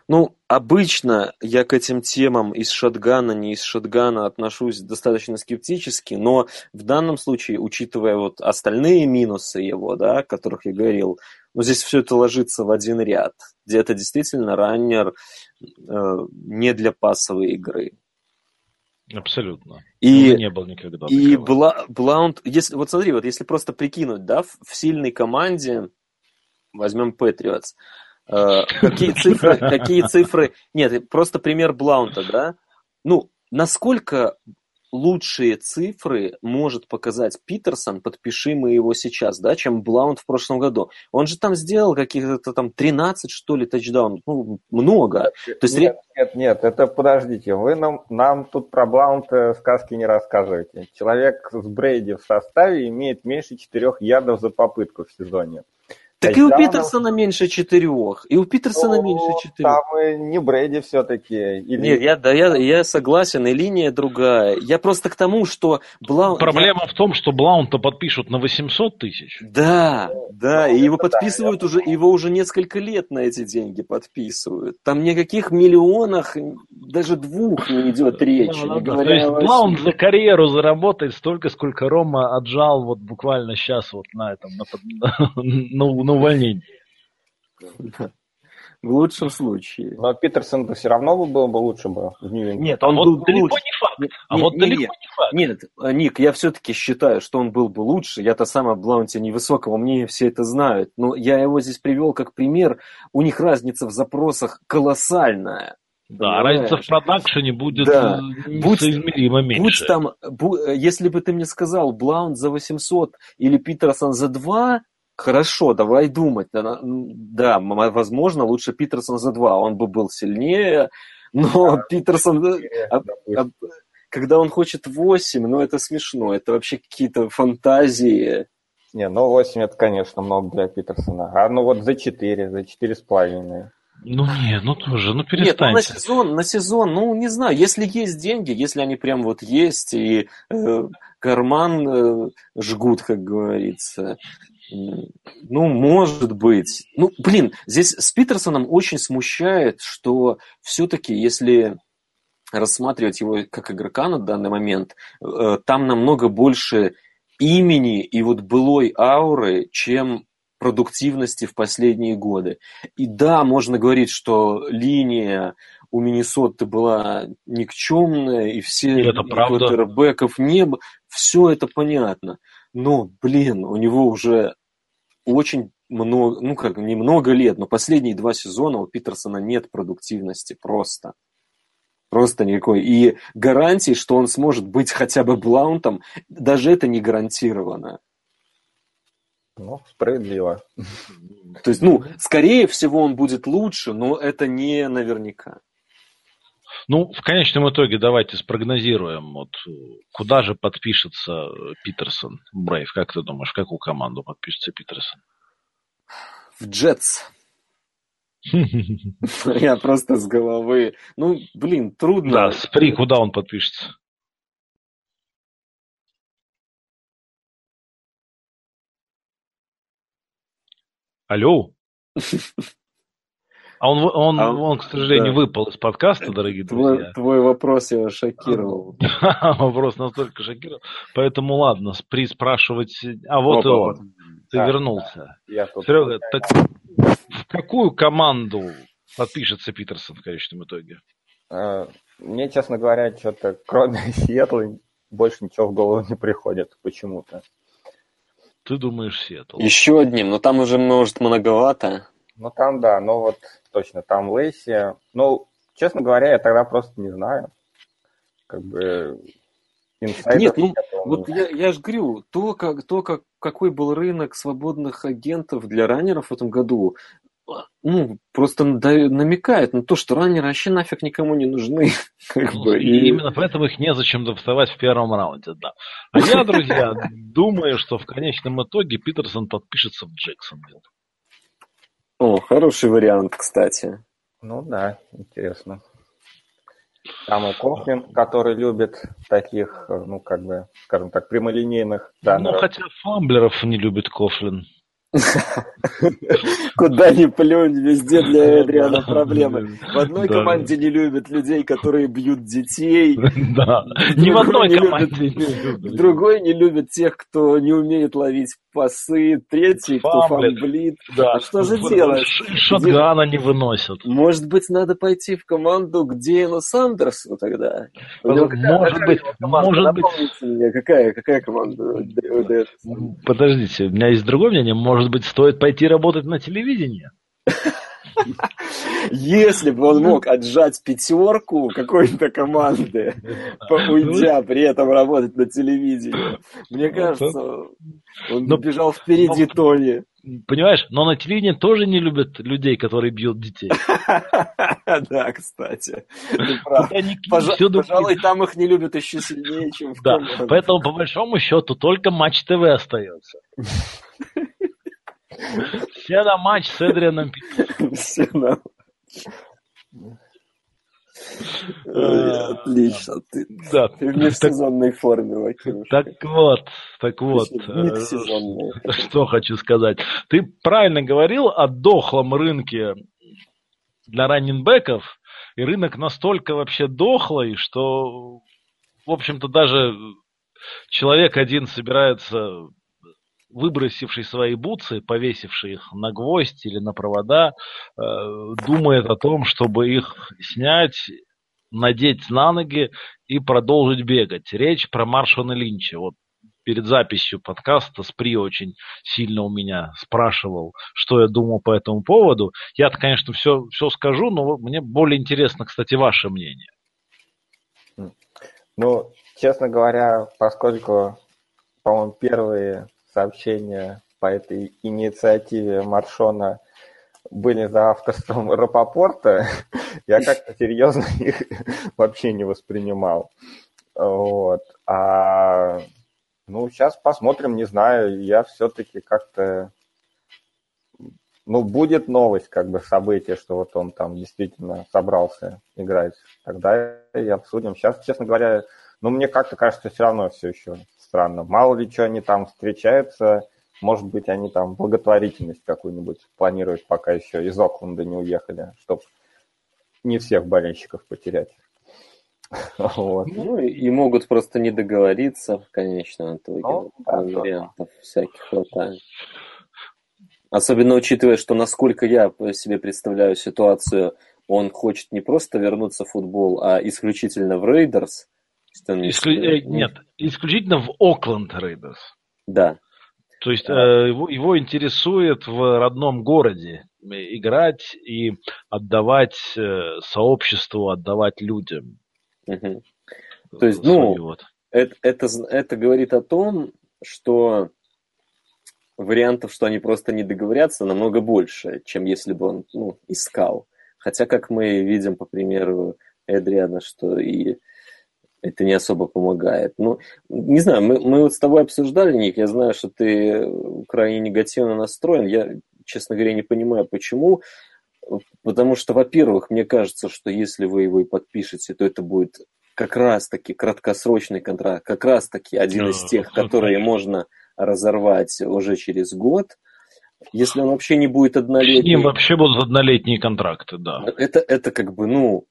Ну, обычно я к этим темам из шотгана, не из шотгана отношусь достаточно скептически, но в данном случае, учитывая вот остальные минусы его, да, о которых я говорил, ну, здесь все это ложится в один ряд, где это действительно раннер э, не для пасовой игры. Абсолютно. И, не был никогда. И Бла, Блаунд, если, вот смотри, вот если просто прикинуть, да, в, в сильной команде, возьмем Патриотс, э, какие цифры, какие цифры, нет, просто пример Блаунта, да, ну, насколько лучшие цифры может показать Питерсон, подпиши мы его сейчас, да, чем Блаунд в прошлом году. Он же там сделал каких-то там 13, что ли, тачдаунов. Ну, много. То есть... Нет, нет, нет, это подождите. Вы нам, нам тут про Блаунта сказки не рассказываете. Человек с Брейди в составе имеет меньше 4 ярдов за попытку в сезоне. Так и у Питерсона меньше четырех. И у Питерсона ну, меньше четырех. Там не Брэди все-таки. Или... Нет, я, да, я, я согласен, и линия другая. Я просто к тому, что Блаун... Проблема я... в том, что Блаун-то подпишут на 800 тысяч. Да, да, ну, и его подписывают да, уже, его уже несколько лет на эти деньги подписывают. Там ни о каких миллионах, даже двух не идет речь. Да, не да, То есть Блаун за карьеру заработает столько, сколько Рома отжал вот буквально сейчас вот на этом, на, ну, на увольнение. В лучшем случае. Но Питерсон бы все равно был бы лучше бы в нью Нет, он а был вот далеко лучше. не факт. А нет, вот нет, далеко нет, не факт. Нет, Ник, я все-таки считаю, что он был бы лучше. Я-то сам о Блаунте невысокого мнения все это знают. Но я его здесь привел как пример. У них разница в запросах колоссальная. Да, Понимаешь? разница в продакшене будет да. несоизмеримо меньше. Будь там, если бы ты мне сказал Блаунт за 800 или Питерсон за 2, Хорошо, давай думать. Да, возможно, лучше Питерсон за два. Он бы был сильнее, но да, Питерсон... А, а, когда он хочет 8, ну это смешно. Это вообще какие-то фантазии. Не, ну 8 это, конечно, много для Питерсона. А ну вот за 4, за 4,5. Ну не, ну тоже, ну перестаньте. Нет, ну, на сезон, на сезон, ну не знаю, если есть деньги, если они прям вот есть, и э, карман э, жгут, как говорится, ну, может быть. Ну, блин, здесь с Питерсоном очень смущает, что все-таки, если рассматривать его как игрока на данный момент, э, там намного больше имени и вот былой ауры, чем продуктивности в последние годы. И да, можно говорить, что линия у Миннесоты была никчемная, и все это квотербеков не было. Все это понятно. Но, блин, у него уже очень много, ну как, немного лет, но последние два сезона у Питерсона нет продуктивности просто. Просто никакой. И гарантии, что он сможет быть хотя бы Блаунтом, даже это не гарантировано. Ну, справедливо. То есть, ну, скорее всего, он будет лучше, но это не наверняка. Ну, в конечном итоге давайте спрогнозируем, вот куда же подпишется Питерсон, Брейв, как ты думаешь, в какую команду подпишется Питерсон? В Джетс. Я просто с головы. Ну, блин, трудно. Да, Спри, куда он подпишется? Алло? А он, он, а, он, к сожалению, да. выпал из подкаста, дорогие твой, друзья. Твой вопрос его шокировал. вопрос настолько шокировал. Поэтому ладно, при спрашивать... А вот и он. Ты вернулся. Серега, так в какую команду подпишется Питерсон в конечном итоге? А, мне, честно говоря, что-то кроме Сиэтла больше ничего в голову не приходит почему-то. Ты думаешь Сиэтл? Еще одним, но там уже, может, многовато. Ну, там, да, ну вот точно, там Лейси. Ну, честно говоря, я тогда просто не знаю. Как бы Нет, ну, вот я, я же говорю, то, как, то как, какой был рынок свободных агентов для раннеров в этом году, ну, просто намекает на то, что раннеры вообще нафиг никому не нужны. Как ну, бы, и... и именно поэтому их незачем доставать в первом раунде, да. А я, друзья, думаю, что в конечном итоге Питерсон подпишется в Джексонвилл. О, хороший вариант, кстати. Ну да, интересно. Там и Кофлин, который любит таких, ну, как бы, скажем так, прямолинейных данных. Ну, хотя фамблеров не любит Кофлин. Куда ни плюнь, везде для Эдриана проблемы. В одной команде не любят людей, которые бьют детей. Да, ни в одной команде В другой не любят тех, кто не умеет ловить пасы. Третий, кто фамблит. Да. А что же делать? Шотгана не выносят. Может быть, надо пойти в команду к Дейну Сандерсу тогда? Может быть, может быть. Какая, какая команда? Подождите, у меня есть другое мнение. Может быть, стоит пойти работать на телевидении? Если бы он мог отжать пятерку какой-то команды, уйдя при этом работать на телевидении, мне ну, кажется, он бежал впереди Тони. Понимаешь, но на телевидении тоже не любят людей, которые бьют детей. Да, кстати. Пожалуй, там их не любят еще сильнее, чем в Да, поэтому по большому счету только Матч ТВ остается. Все на матч с Эдрианом Все на Отлично. Ты, да. ты в межсезонной форме, Вакимушка. Так вот, так вот. Э, что хочу сказать. Ты правильно говорил о дохлом рынке для раннинбеков, и рынок настолько вообще дохлый, что, в общем-то, даже человек один собирается выбросивший свои бутсы, повесивший их на гвоздь или на провода, э, думает о том, чтобы их снять, надеть на ноги и продолжить бегать. Речь про Маршона Линча. Вот перед записью подкаста Спри очень сильно у меня спрашивал, что я думал по этому поводу. Я-то, конечно, все, все скажу, но мне более интересно, кстати, ваше мнение. Ну, честно говоря, поскольку, по-моему, первые сообщения по этой инициативе Маршона были за авторством Рапопорта, я как-то серьезно их вообще не воспринимал. Вот. А ну, сейчас посмотрим, не знаю, я все-таки как-то ну, будет новость, как бы, событие, что вот он там действительно собрался играть. Тогда и обсудим. Сейчас, честно говоря, ну, мне как-то кажется, все равно все еще странно. Мало ли что они там встречаются, может быть, они там благотворительность какую-нибудь планируют, пока еще из Окленда не уехали, чтобы не всех болельщиков потерять. Вот. Ну и могут просто не договориться в конечном итоге. Ну, вариантов всяких хватает. Особенно учитывая, что насколько я себе представляю ситуацию, он хочет не просто вернуться в футбол, а исключительно в Рейдерс – Исклю... Э, нет, исключительно в Окленд Рейдерс. Да. То есть э, его, его интересует в родном городе играть и отдавать э, сообществу, отдавать людям. Угу. То есть, ну, вот. это, это, это говорит о том, что вариантов, что они просто не договорятся, намного больше, чем если бы он ну, искал. Хотя, как мы видим по примеру Эдриана, что и это не особо помогает. Ну, не знаю, мы, мы вот с тобой обсуждали, Ник, я знаю, что ты крайне негативно настроен. Я, честно говоря, не понимаю, почему. Потому что, во-первых, мне кажется, что если вы его и подпишете, то это будет как раз-таки краткосрочный контракт, как раз-таки один из тех, которые можно разорвать уже через год. Если он вообще не будет однолетний... С ним вообще будут однолетние контракты, да. Это, это как бы, ну,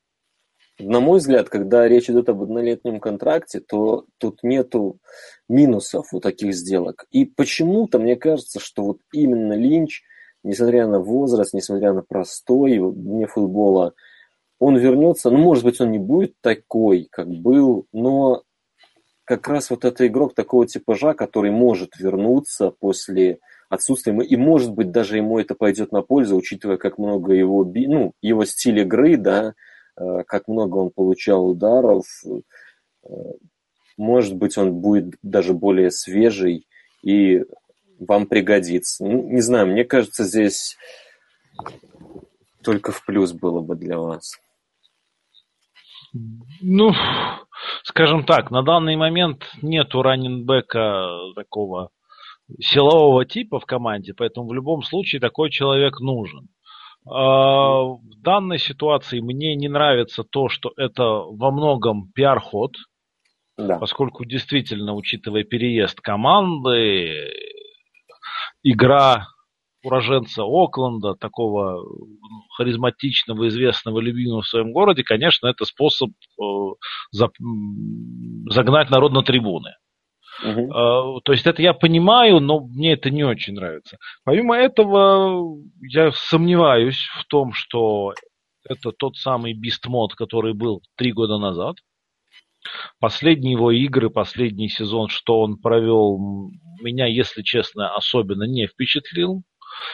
на мой взгляд, когда речь идет об однолетнем контракте, то тут нету минусов у таких сделок. И почему-то мне кажется, что вот именно Линч, несмотря на возраст, несмотря на простой вне футбола, он вернется, ну, может быть, он не будет такой, как был, но как раз вот это игрок такого типажа, который может вернуться после отсутствия, и может быть даже ему это пойдет на пользу, учитывая, как много его, ну, его стиль игры, да, как много он получал ударов. Э, может быть, он будет даже более свежий и вам пригодится. Ну, не знаю, мне кажется, здесь только в плюс было бы для вас. Ну, скажем так, на данный момент нету раненбека такого силового типа в команде, поэтому в любом случае такой человек нужен. В данной ситуации мне не нравится то, что это во многом пиар-ход, да. поскольку действительно, учитывая переезд команды, игра уроженца Окленда, такого харизматичного, известного, любимого в своем городе, конечно, это способ э, загнать народ на трибуны. Uh-huh. То есть это я понимаю, но мне это не очень нравится. Помимо этого, я сомневаюсь в том, что это тот самый Mode, который был три года назад. Последние его игры, последний сезон, что он провел, меня, если честно, особенно не впечатлил.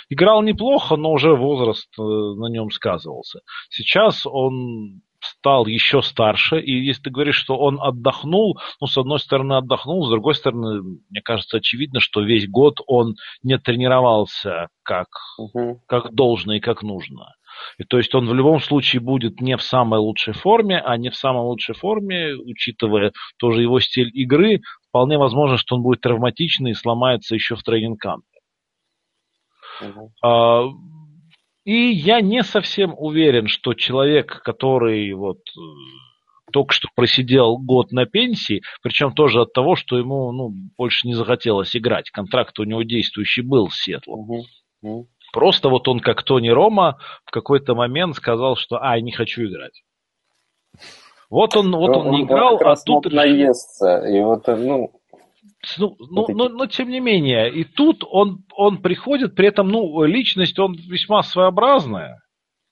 Играл неплохо, но уже возраст э, на нем сказывался. Сейчас он стал еще старше, и если ты говоришь, что он отдохнул, ну, с одной стороны отдохнул, с другой стороны, мне кажется, очевидно, что весь год он не тренировался как, угу. как должно и как нужно. И то есть он в любом случае будет не в самой лучшей форме, а не в самой лучшей форме, учитывая тоже его стиль игры, вполне возможно, что он будет травматичный и сломается еще в тренинг-кампе. Угу. А, и я не совсем уверен, что человек, который вот э, только что просидел год на пенсии, причем тоже от того, что ему ну, больше не захотелось играть. Контракт у него действующий был с Сетлом. Угу. Угу. Просто вот он, как Тони Рома, в какой-то момент сказал, что «а, не хочу играть». Вот он, вот он, он не играл, а тут... наесться, и вот, ну, ну, ну, но, но тем не менее, и тут он, он приходит, при этом, ну, личность, он весьма своеобразная,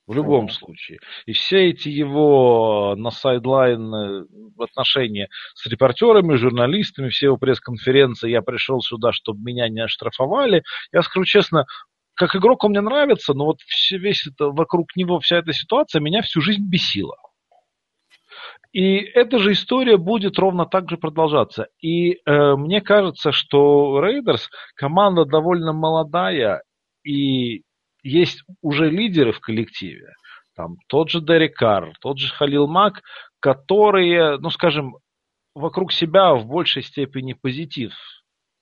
в любом mm-hmm. случае. И все эти его на сайдлайн отношения с репортерами, журналистами, все его пресс-конференции, я пришел сюда, чтобы меня не оштрафовали. Я скажу честно, как игрок он мне нравится, но вот все, весь это, вокруг него вся эта ситуация меня всю жизнь бесила. И эта же история будет ровно так же продолжаться. И э, мне кажется, что Рейдерс команда довольно молодая, и есть уже лидеры в коллективе. Там тот же Дерек Карр, тот же Халил Мак, которые, ну скажем, вокруг себя в большей степени позитив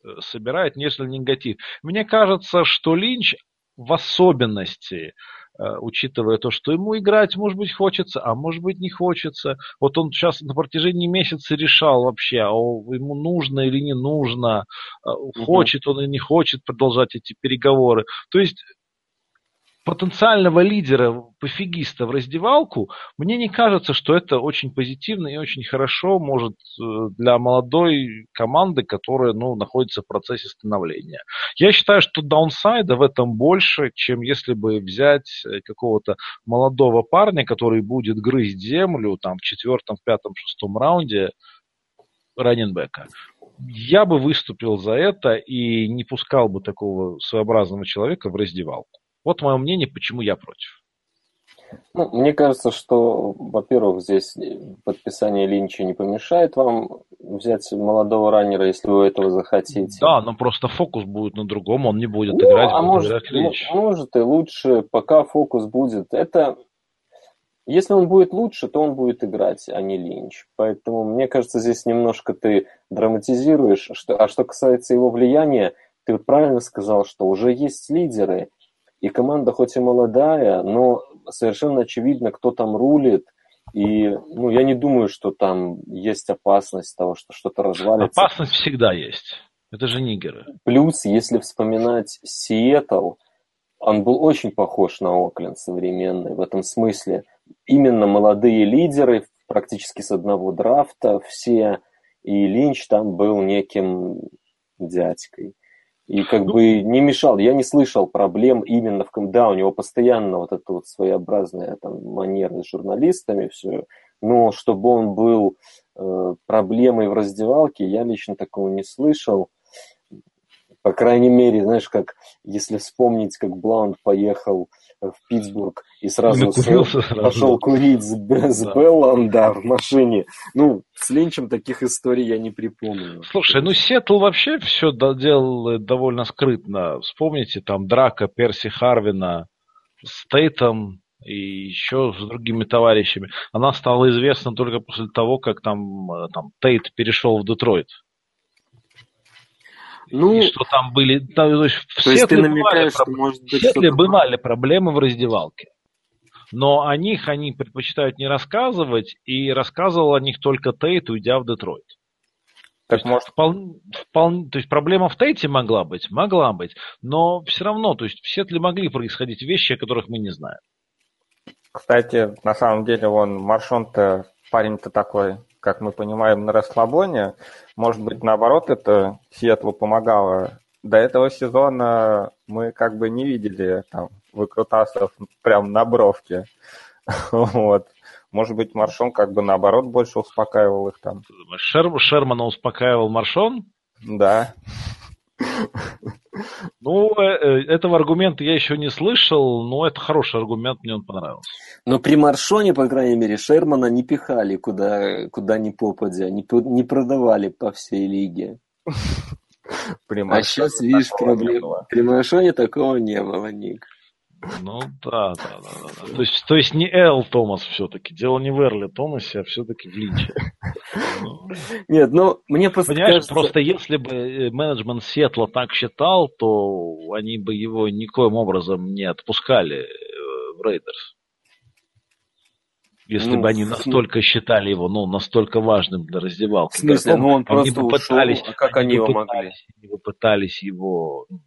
э, собирает, нежели негатив. Мне кажется, что Линч в особенности Э, учитывая то, что ему играть, может быть, хочется, а может быть, не хочется. Вот он сейчас на протяжении месяца решал вообще, а ему нужно или не нужно, э, хочет он или не хочет продолжать эти переговоры. То есть потенциального лидера, пофигиста в раздевалку, мне не кажется, что это очень позитивно и очень хорошо может э, для молодой команды, которая ну, находится в процессе становления. Я считаю, что даунсайда в этом больше, чем если бы взять э, какого-то молодого парня, который будет грызть землю там, в четвертом, пятом, шестом раунде раненбека я бы выступил за это и не пускал бы такого своеобразного человека в раздевалку. Вот мое мнение, почему я против. Ну, мне кажется, что, во-первых, здесь подписание Линча не помешает вам взять молодого раннера, если вы этого захотите. Да, но просто фокус будет на другом, он не будет ну, играть, а может, играть Линч. Может и лучше, пока фокус будет. Это если он будет лучше, то он будет играть, а не Линч. Поэтому, мне кажется, здесь немножко ты драматизируешь. Что, а что касается его влияния, ты вот правильно сказал, что уже есть лидеры, и команда хоть и молодая, но совершенно очевидно, кто там рулит, и ну, я не думаю, что там есть опасность того, что что-то развалится. Опасность всегда есть. Это же нигеры. Плюс, если вспоминать Сиэтл, он был очень похож на Окленд современный в этом смысле. Именно молодые лидеры, практически с одного драфта, все, и Линч там был неким дядькой. И как ну, бы не мешал. Я не слышал проблем именно в... Да, у него постоянно вот эта вот своеобразная там манера с журналистами, все. Но чтобы он был э, проблемой в раздевалке, я лично такого не слышал. По крайней мере, знаешь, как если вспомнить, как Блаунд поехал в Питтсбург и сразу, с, пошел курить с, с да. Беллом, да, в машине. Ну, с Линчем таких историй я не припомню. Слушай, ну Сетл вообще все делал довольно скрытно. Вспомните, там драка Перси Харвина с Тейтом и еще с другими товарищами. Она стала известна только после того, как там, э, там Тейт перешел в Детройт. Ну, и что там были... То есть, в то есть ты намекаешь, что может быть... В Сетле бывали проблемы в раздевалке. Но о них они предпочитают не рассказывать, и рассказывал о них только Тейт, уйдя в Детройт. Так то, может... есть, впол... Впол... то есть проблема в Тейте могла быть, могла быть, но все равно, то есть в Сетле могли происходить вещи, о которых мы не знаем. Кстати, на самом деле, он Маршон-то парень-то такой как мы понимаем, на расслабоне. Может быть, наоборот, это Сиэтлу помогало. До этого сезона мы как бы не видели там выкрутасов прям на бровке. Вот. Может быть, Маршон как бы наоборот больше успокаивал их там. Шер... Шермана успокаивал Маршон? Да. Ну, э, э, этого аргумента я еще не слышал, но это хороший аргумент, мне он понравился. Но при Маршоне, по крайней мере, Шермана не пихали куда, куда ни попадя, не, не продавали по всей лиге. При а сейчас, видишь, проблема. При Маршоне такого не было, Ник. Ну да, да, да, да. То есть, то есть не Эл Томас все-таки. Дело не в Эрли Томасе, а все-таки в Линче. Нет, ну мне просто Понимаешь, кажется... просто если бы э, менеджмент Сетла так считал, то они бы его никоим образом не отпускали э, в Рейдерс. Если ну, бы они настолько считали его, ну, настолько важным для раздевалки. В смысле? Ну, он просто они ушел, а как они, они его могли? Они бы пытались его ну,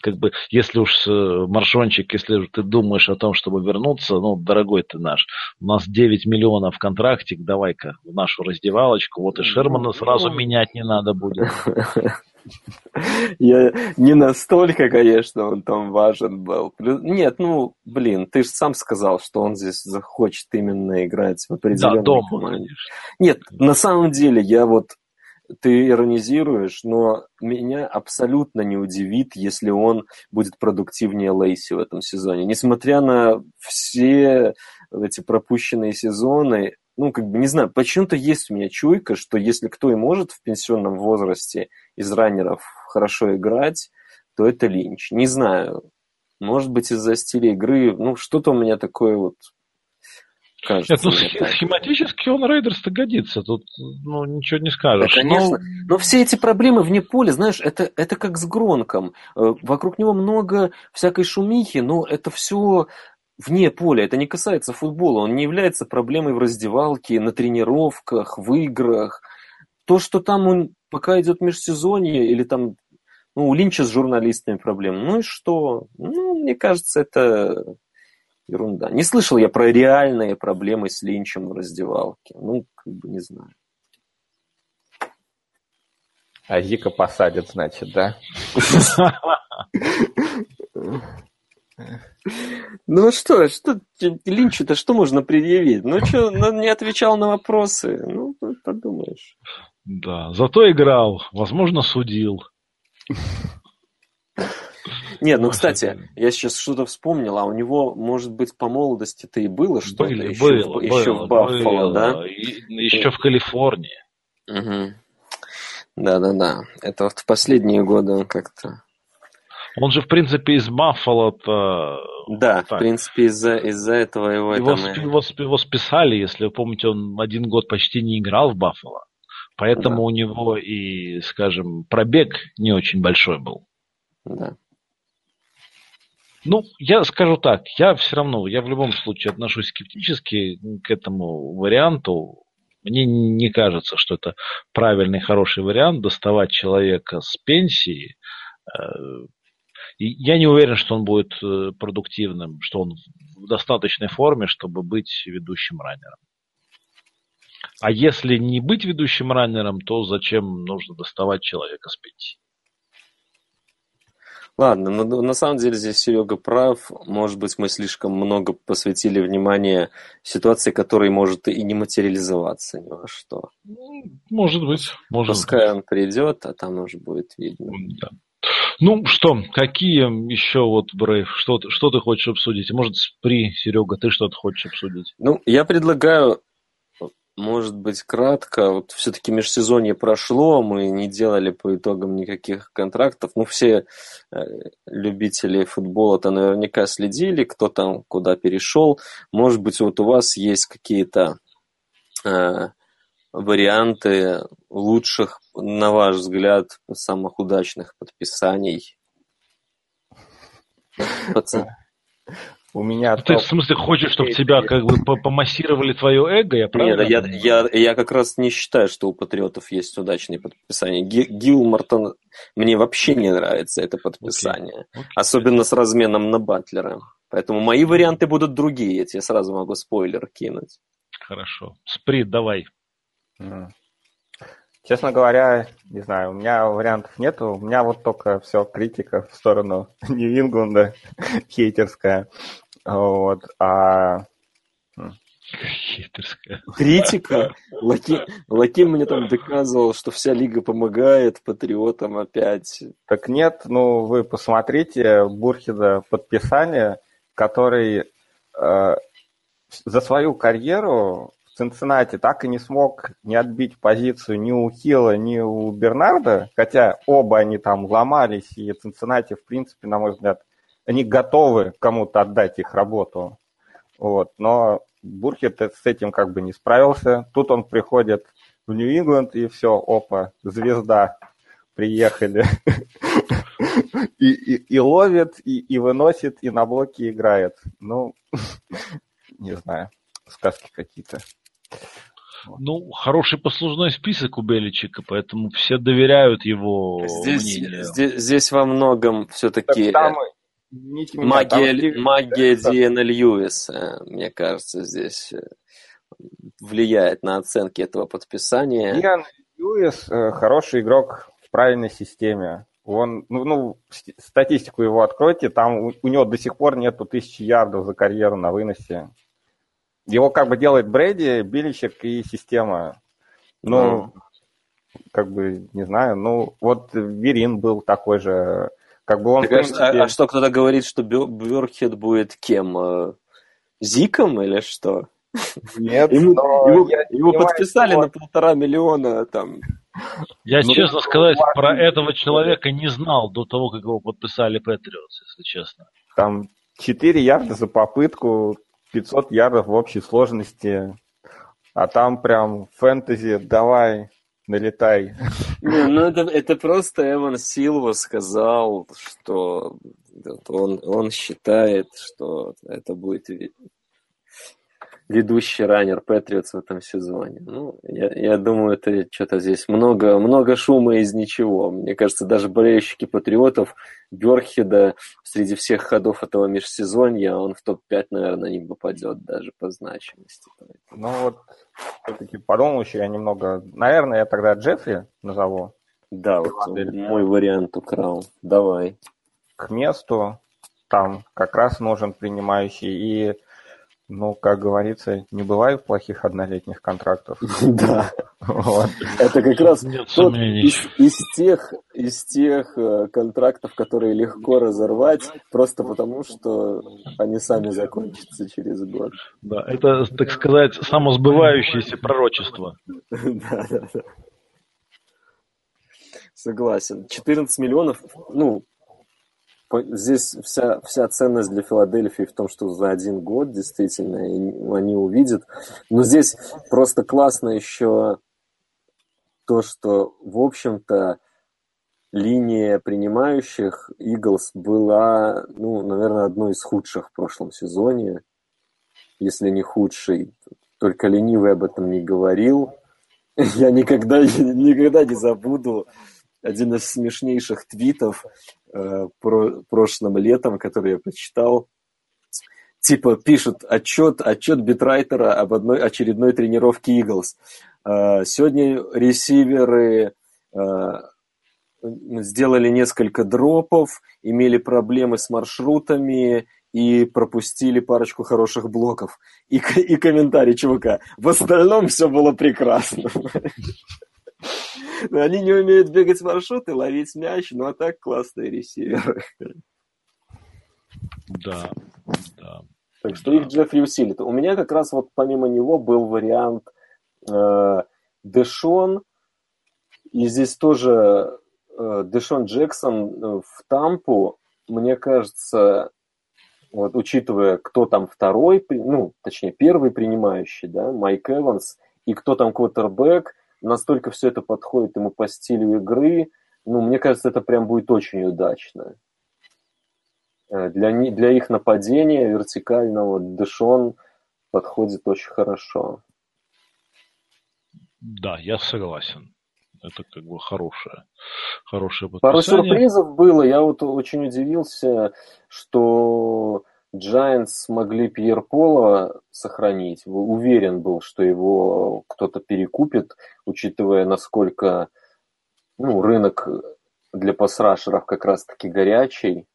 как бы, если уж э, Маршончик, если ты думаешь о том, чтобы вернуться, ну, дорогой ты наш, у нас 9 миллионов в контракте, давай-ка в нашу раздевалочку, вот и Шермана сразу менять не надо будет. Я не настолько, конечно, он там важен был. Нет, ну, блин, ты же сам сказал, что он здесь захочет именно играть в определенной да, дома, команде. Конечно. Нет, на самом деле, я вот ты иронизируешь, но меня абсолютно не удивит, если он будет продуктивнее Лейси в этом сезоне. Несмотря на все эти пропущенные сезоны, ну, как бы, не знаю, почему-то есть у меня чуйка, что если кто и может в пенсионном возрасте из раннеров хорошо играть, то это Линч. Не знаю, может быть, из-за стиля игры, ну, что-то у меня такое вот кажется. Нет, ну, схематически он Рейдерс-то годится, тут ну, ничего не скажешь. Да, конечно. Но... но все эти проблемы вне поля, знаешь, это, это как с Гронком. Э, вокруг него много всякой шумихи, но это все вне поля. Это не касается футбола. Он не является проблемой в раздевалке, на тренировках, в играх. То, что там он пока идет межсезонье, или там ну, у Линча с журналистами проблемы. Ну и что? Ну, мне кажется, это ерунда. Не слышал я про реальные проблемы с Линчем в раздевалке. Ну, как бы не знаю. А Зика посадят, значит, да? Ну что, что Линчу-то что можно предъявить? Ну что, он не отвечал на вопросы. Ну, подумаешь. Да, зато играл, возможно, судил. Нет, ну, кстати, я сейчас что-то вспомнил, а у него, может быть, по молодости-то и было что-то еще, было, в, еще в Баффало, да? И, еще в Калифорнии. Угу. Да-да-да. Это вот в последние годы он как-то... Он же, в принципе, из Баффало-то... Да, так. в принципе, из-за из этого его... Его, там... его, его списали, если вы помните, он один год почти не играл в Баффало. Поэтому да. у него и, скажем, пробег не очень большой был. Да. Ну, я скажу так, я все равно, я в любом случае отношусь скептически к этому варианту. Мне не кажется, что это правильный, хороший вариант доставать человека с пенсии. Э, я не уверен, что он будет э, продуктивным, что он в достаточной форме, чтобы быть ведущим раннером. А если не быть ведущим раннером, то зачем нужно доставать человека с пенсии? Ладно, но на самом деле здесь Серега прав. Может быть, мы слишком много посвятили внимания ситуации, которая может и не материализоваться ни во что. Ну, может быть. Может Пускай быть. он придет, а там уже будет видно. Да. Ну что, какие еще вот Брейв, что, что ты хочешь обсудить? Может, при Серега, ты что-то хочешь обсудить? Ну, я предлагаю может быть, кратко. Вот все-таки межсезонье прошло, мы не делали по итогам никаких контрактов. Ну, все э, любители футбола-то наверняка следили, кто там куда перешел. Может быть, вот у вас есть какие-то э, варианты лучших, на ваш взгляд, самых удачных подписаний? Пацан. У меня ну, Ты в смысле хочешь, чтобы тебя как бы помассировали твое эго, я правильно? Нет, я, я, я как раз не считаю, что у патриотов есть удачные подписания. Гил Мартон мне вообще не нравится это подписание. Okay. Okay. Особенно с разменом на Батлера. Поэтому мои варианты будут другие, я тебе сразу могу спойлер кинуть. Хорошо. Сприт, давай. Честно говоря, не знаю, у меня вариантов нету. У меня вот только все критика в сторону Нью-Ингланда хейтерская. Вот. А... Хейтерская. Критика? Лаки, Лаки мне там доказывал, что вся лига помогает патриотам опять. Так нет, ну вы посмотрите Бурхида подписание, который э, за свою карьеру Цинциннати так и не смог не отбить позицию ни у Хилла, ни у Бернарда, хотя оба они там ломались, и Цинциннати, в принципе, на мой взгляд, они готовы кому-то отдать их работу. Вот. Но Бурхет с этим как бы не справился. Тут он приходит в Нью-Ингланд, и все, опа, звезда, приехали. И, и, и ловит, и, и выносит, и на блоке играет. Ну, не знаю, сказки какие-то. Ну, хороший послужной список у Беличика, поэтому все доверяют его здесь, мнению. Здесь, здесь во многом все-таки магия, там... магия Диэна Льюиса, мне кажется, здесь э, влияет на оценки этого подписания. Диэн Льюис э, хороший игрок в правильной системе. Он, ну, ну, статистику его откройте, там у, у него до сих пор нету тысячи ярдов за карьеру на выносе. Его как бы делает Брэди, Биличек и система. Ну, mm. как бы, не знаю, ну, вот Верин был такой же. Как бы он, так, принципе... а, а что, кто-то говорит, что Бёрхед будет кем? Э, Зиком или что? Нет, ему, его, его подписали его... на полтора миллиона там. Я, ну, честно сказать, про этого человека не знал до того, как его подписали Патриотс, если честно. Там 4 ярда за попытку, 500 ярдов в общей сложности, а там прям фэнтези, давай, налетай. Не, ну это, это просто Эван Силва сказал, что он, он считает, что это будет ведущий раннер Патриотс в этом сезоне. Ну, я, я думаю, это что-то здесь много, много шума из ничего. Мне кажется, даже болельщики Патриотов Бёрхеда среди всех ходов этого межсезонья, он в топ-5, наверное, не попадет даже по значимости. Ну вот, все-таки подумал еще я немного. Наверное, я тогда Джеффри назову. Да, вот мой вариант украл. Давай. К месту там как раз нужен принимающий. И ну, как говорится, не бывает плохих однолетних контрактов. Да. Это как раз тот из тех из тех э, контрактов, которые легко разорвать, просто потому что они сами закончатся через год. Да, это, так сказать, самосбывающееся пророчество. Да, да, да. Согласен. 14 миллионов, ну, здесь вся, вся ценность для Филадельфии в том, что за один год действительно они увидят. Но здесь просто классно еще то, что, в общем-то, линия принимающих Иглс была, ну, наверное, одной из худших в прошлом сезоне, если не худший. Только ленивый об этом не говорил. Я никогда, никогда не забуду один из смешнейших твитов про, прошлым летом, который я прочитал. Типа пишут отчет, отчет битрайтера об одной очередной тренировке Иглс. Э, сегодня ресиверы э, сделали несколько дропов, имели проблемы с маршрутами и пропустили парочку хороших блоков. И, и комментарий чувака. В остальном все было прекрасно. Они не умеют бегать маршруты, ловить мяч, ну а так классные ресиверы. Да, да. Так что их Джеффри усилит. У меня как раз вот помимо него был вариант э, Дэшон, и здесь тоже э, Дэшон Джексон э, в Тампу, мне кажется, вот учитывая, кто там второй, ну, точнее, первый принимающий, да, Майк Эванс, и кто там квотербек, настолько все это подходит ему по стилю игры, ну, мне кажется, это прям будет очень удачно. Э, для, для их нападения вертикального Дэшон подходит очень хорошо. Да, я согласен. Это как бы хорошее, хорошее подписание. Пару сюрпризов было. Я вот очень удивился, что Giants смогли Пьер Пола сохранить. Уверен был, что его кто-то перекупит, учитывая, насколько ну, рынок для пасрашеров как раз-таки горячий.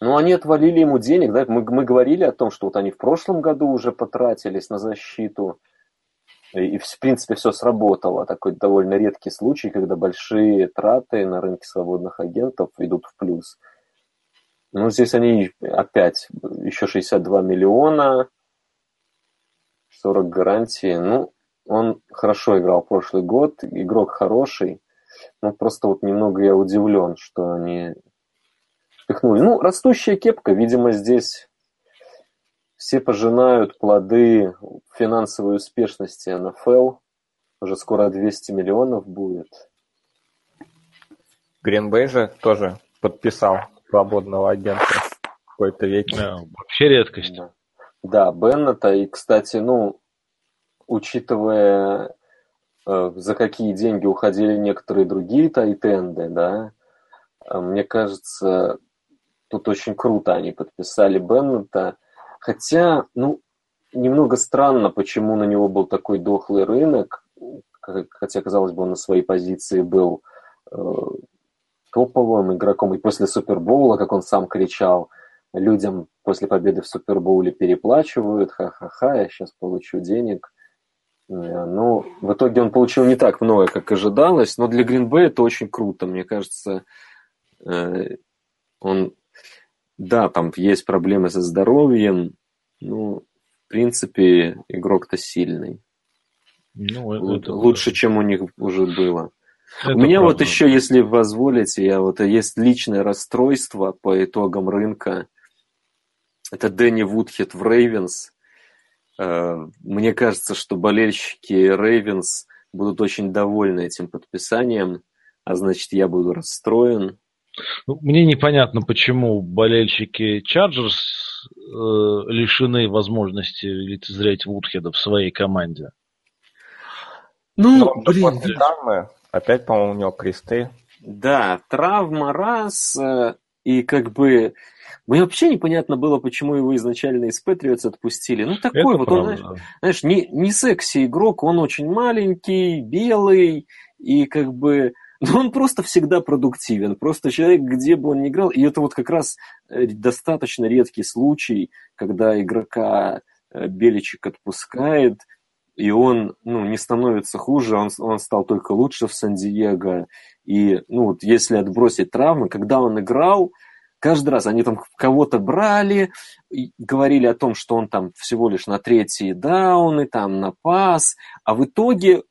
Ну, они отвалили ему денег, да, мы, мы говорили о том, что вот они в прошлом году уже потратились на защиту, и, в принципе, все сработало. Такой довольно редкий случай, когда большие траты на рынке свободных агентов идут в плюс. Ну, здесь они опять еще 62 миллиона, 40 гарантий. Ну, он хорошо играл прошлый год, игрок хороший. Ну, просто вот немного я удивлен, что они пихнули. Ну, растущая кепка, видимо, здесь все пожинают плоды финансовой успешности НФЛ. Уже скоро 200 миллионов будет. Гринбей же тоже подписал свободного агента в какой-то веке. Да, вообще редкость. Да, да Беннета. И, кстати, ну, учитывая, э, за какие деньги уходили некоторые другие тайтенды, да, э, мне кажется, тут очень круто они подписали Беннета. Хотя, ну, немного странно, почему на него был такой дохлый рынок, хотя, казалось бы, он на своей позиции был э, топовым игроком. И после Супербоула, как он сам кричал, людям после победы в Супербоуле переплачивают, ха-ха-ха, я сейчас получу денег. Э, ну, в итоге он получил не так много, как ожидалось, но для Гринбея это очень круто. Мне кажется, э, он, да, там есть проблемы со здоровьем, ну, в принципе, игрок-то сильный. Ну, это Лучше, чем у них уже было. Это у меня правда. вот еще, если позволите, я вот есть личное расстройство по итогам рынка. Это Дэнни Вудхед в Рейвенс. Э, мне кажется, что болельщики Рейвенс будут очень довольны этим подписанием, а значит, я буду расстроен. Ну, мне непонятно, почему болельщики Чарджерс э, лишены возможности лицезреть Вудхеда в своей команде. Ну, Но блин. Травмы, Опять, по-моему, у него кресты. Да, травма раз, э, и как бы... Мне вообще непонятно было, почему его изначально из Патриотс отпустили. Ну, такой Это вот правда. он, знаешь, знаешь не, не секси игрок, он очень маленький, белый, и как бы... Но он просто всегда продуктивен. Просто человек, где бы он ни играл, и это вот как раз э, достаточно редкий случай, когда игрока э, Беличек отпускает, и он ну, не становится хуже, он, он стал только лучше в Сан-Диего. И ну, вот если отбросить травмы, когда он играл, каждый раз они там кого-то брали, говорили о том, что он там всего лишь на третьи дауны, там на пас, а в итоге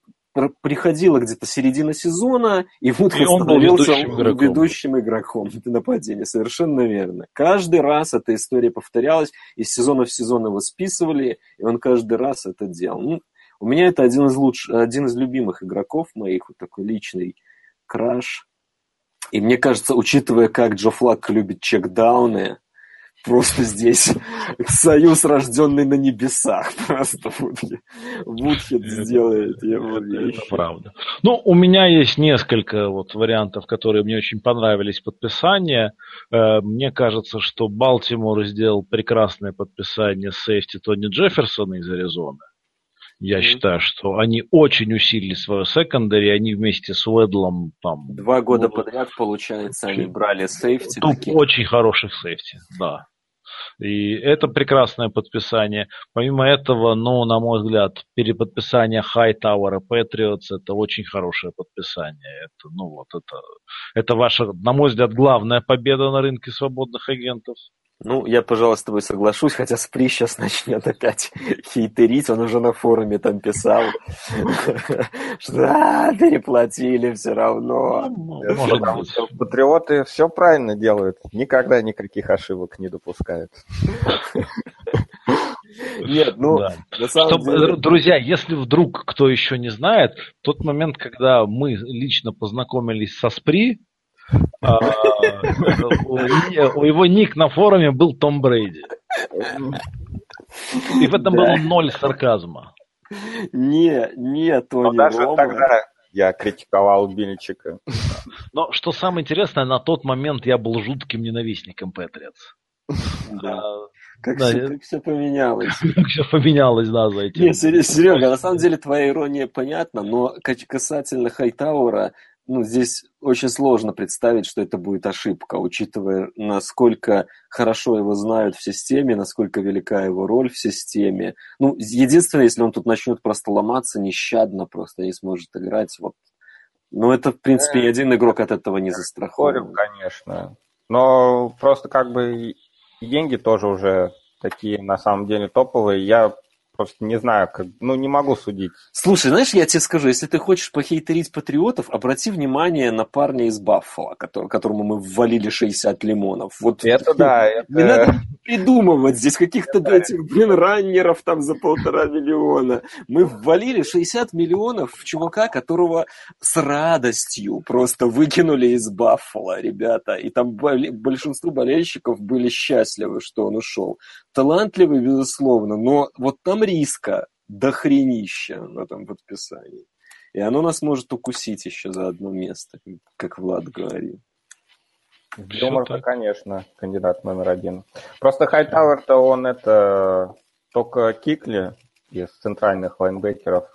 приходила где-то середина сезона, и Вудхед становился ведущим игроком. ведущим игроком нападения. Совершенно верно. Каждый раз эта история повторялась, из сезона в сезон его списывали, и он каждый раз это делал. Ну, у меня это один из лучших, один из любимых игроков моих, вот такой личный краш. И мне кажется, учитывая, как Джо Флак любит чекдауны, Просто здесь союз, рожденный на небесах. Просто Вудхед сделает его. Это правда. Ну, у меня есть несколько вот вариантов, которые мне очень понравились подписания. Э, мне кажется, что Балтимор сделал прекрасное подписание сейфти Тони Джефферсона из Аризоны. Я mm-hmm. считаю, что они очень усилили свое секондари, они вместе с Уэдлом там... Два года ну, подряд, получается, они брали сейфти. Тут очень хороших сейфти, да. И это прекрасное подписание. Помимо этого, ну, на мой взгляд, переподписание Hightower и Patriots это очень хорошее подписание. Это, ну, вот это, это ваша, на мой взгляд, главная победа на рынке свободных агентов. Ну, я, пожалуй, с тобой соглашусь, хотя Спри сейчас начнет опять хейтерить, он уже на форуме там писал, что а, переплатили все равно. Патриоты все правильно делают, никогда никаких ошибок не допускают. Нет, ну, да. на самом Чтоб, деле... Друзья, если вдруг кто еще не знает, тот момент, когда мы лично познакомились со Спри, у его ник на форуме был Том Брейди. И в этом было ноль сарказма. Не, не, Тони даже тогда я критиковал Бильчика. Но что самое интересное, на тот момент я был жутким ненавистником Патриотс. Да. Как, да, все, как все поменялось. Как все поменялось, да, за эти. Не, Серега, на самом деле твоя ирония понятна, но касательно Хайтаура, ну, здесь очень сложно представить, что это будет ошибка, учитывая, насколько хорошо его знают в системе, насколько велика его роль в системе. Ну, единственное, если он тут начнет просто ломаться нещадно, просто не сможет играть, вот. Но это, в принципе, ни э, один игрок от этого не застрахован. конечно. Но просто как бы деньги тоже уже такие, на самом деле, топовые. Я Просто не знаю, как, ну не могу судить. Слушай, знаешь, я тебе скажу, если ты хочешь похейтерить патриотов, обрати внимание на парня из Баффала, который, которому мы ввалили 60 лимонов. Вот, это да. Это... Не надо придумывать здесь каких-то этих, блин, раннеров там за полтора миллиона. Мы ввалили 60 миллионов в чувака, которого с радостью просто выкинули из Баффала, ребята. И там большинство болельщиков были счастливы, что он ушел. Талантливый, безусловно, но вот там риска дохренища в этом подписании. И оно нас может укусить еще за одно место, как Влад говорил. Юмор-то, конечно, кандидат номер один. Просто Хайтауэр-то он это только Кикли из центральных лайнбекеров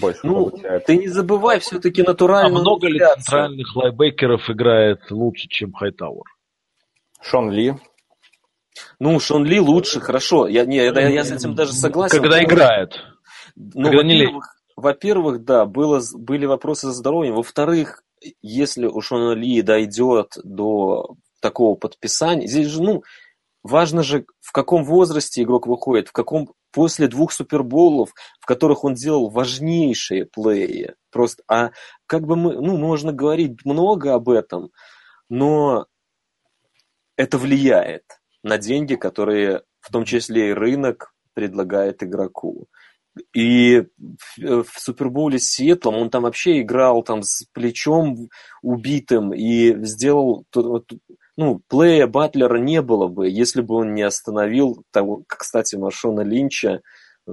больше ну, получается. Ты не забывай, все-таки натурально. А много ли центральных лайнбекеров играет лучше, чем Хайтауэр? Шон Ли. Ну, Шон Ли лучше, хорошо. Я, не, я, я с этим даже согласен. Когда играет. Ну, во-первых, во-первых, да, было, были вопросы за здоровьем. Во-вторых, если у Шона Ли дойдет до такого подписания, здесь же, ну, важно же, в каком возрасте игрок выходит, в каком после двух суперболов, в которых он делал важнейшие плеи. Просто, а как бы мы, ну, можно говорить много об этом, но это влияет на деньги, которые в том числе и рынок предлагает игроку. И в Супербоуле с Сиэтлом он там вообще играл там с плечом убитым и сделал... Ну, плея Батлера не было бы, если бы он не остановил того, кстати, Маршона Линча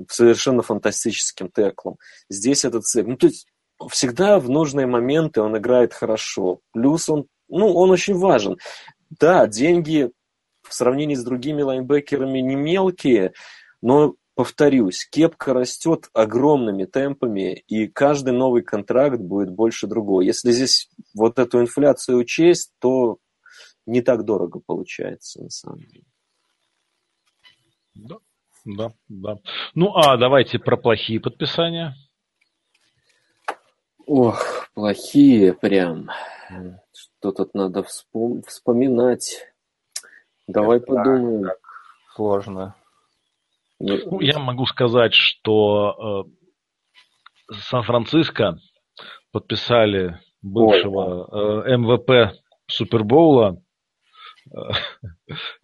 совершенно фантастическим теклом. Здесь этот цикл. Ну, то есть всегда в нужные моменты он играет хорошо. Плюс он, ну, он очень важен. Да, деньги в сравнении с другими лайнбекерами не мелкие, но повторюсь, кепка растет огромными темпами, и каждый новый контракт будет больше другого. Если здесь вот эту инфляцию учесть, то не так дорого получается на самом деле. Да, да, да. Ну, а давайте про плохие подписания. Ох, плохие прям. Что тут надо вспом- вспоминать. Давай Это подумаем. Так, сложно. Ну, я могу сказать, что э, Сан-Франциско подписали бывшего э, MVP Супербоула, э,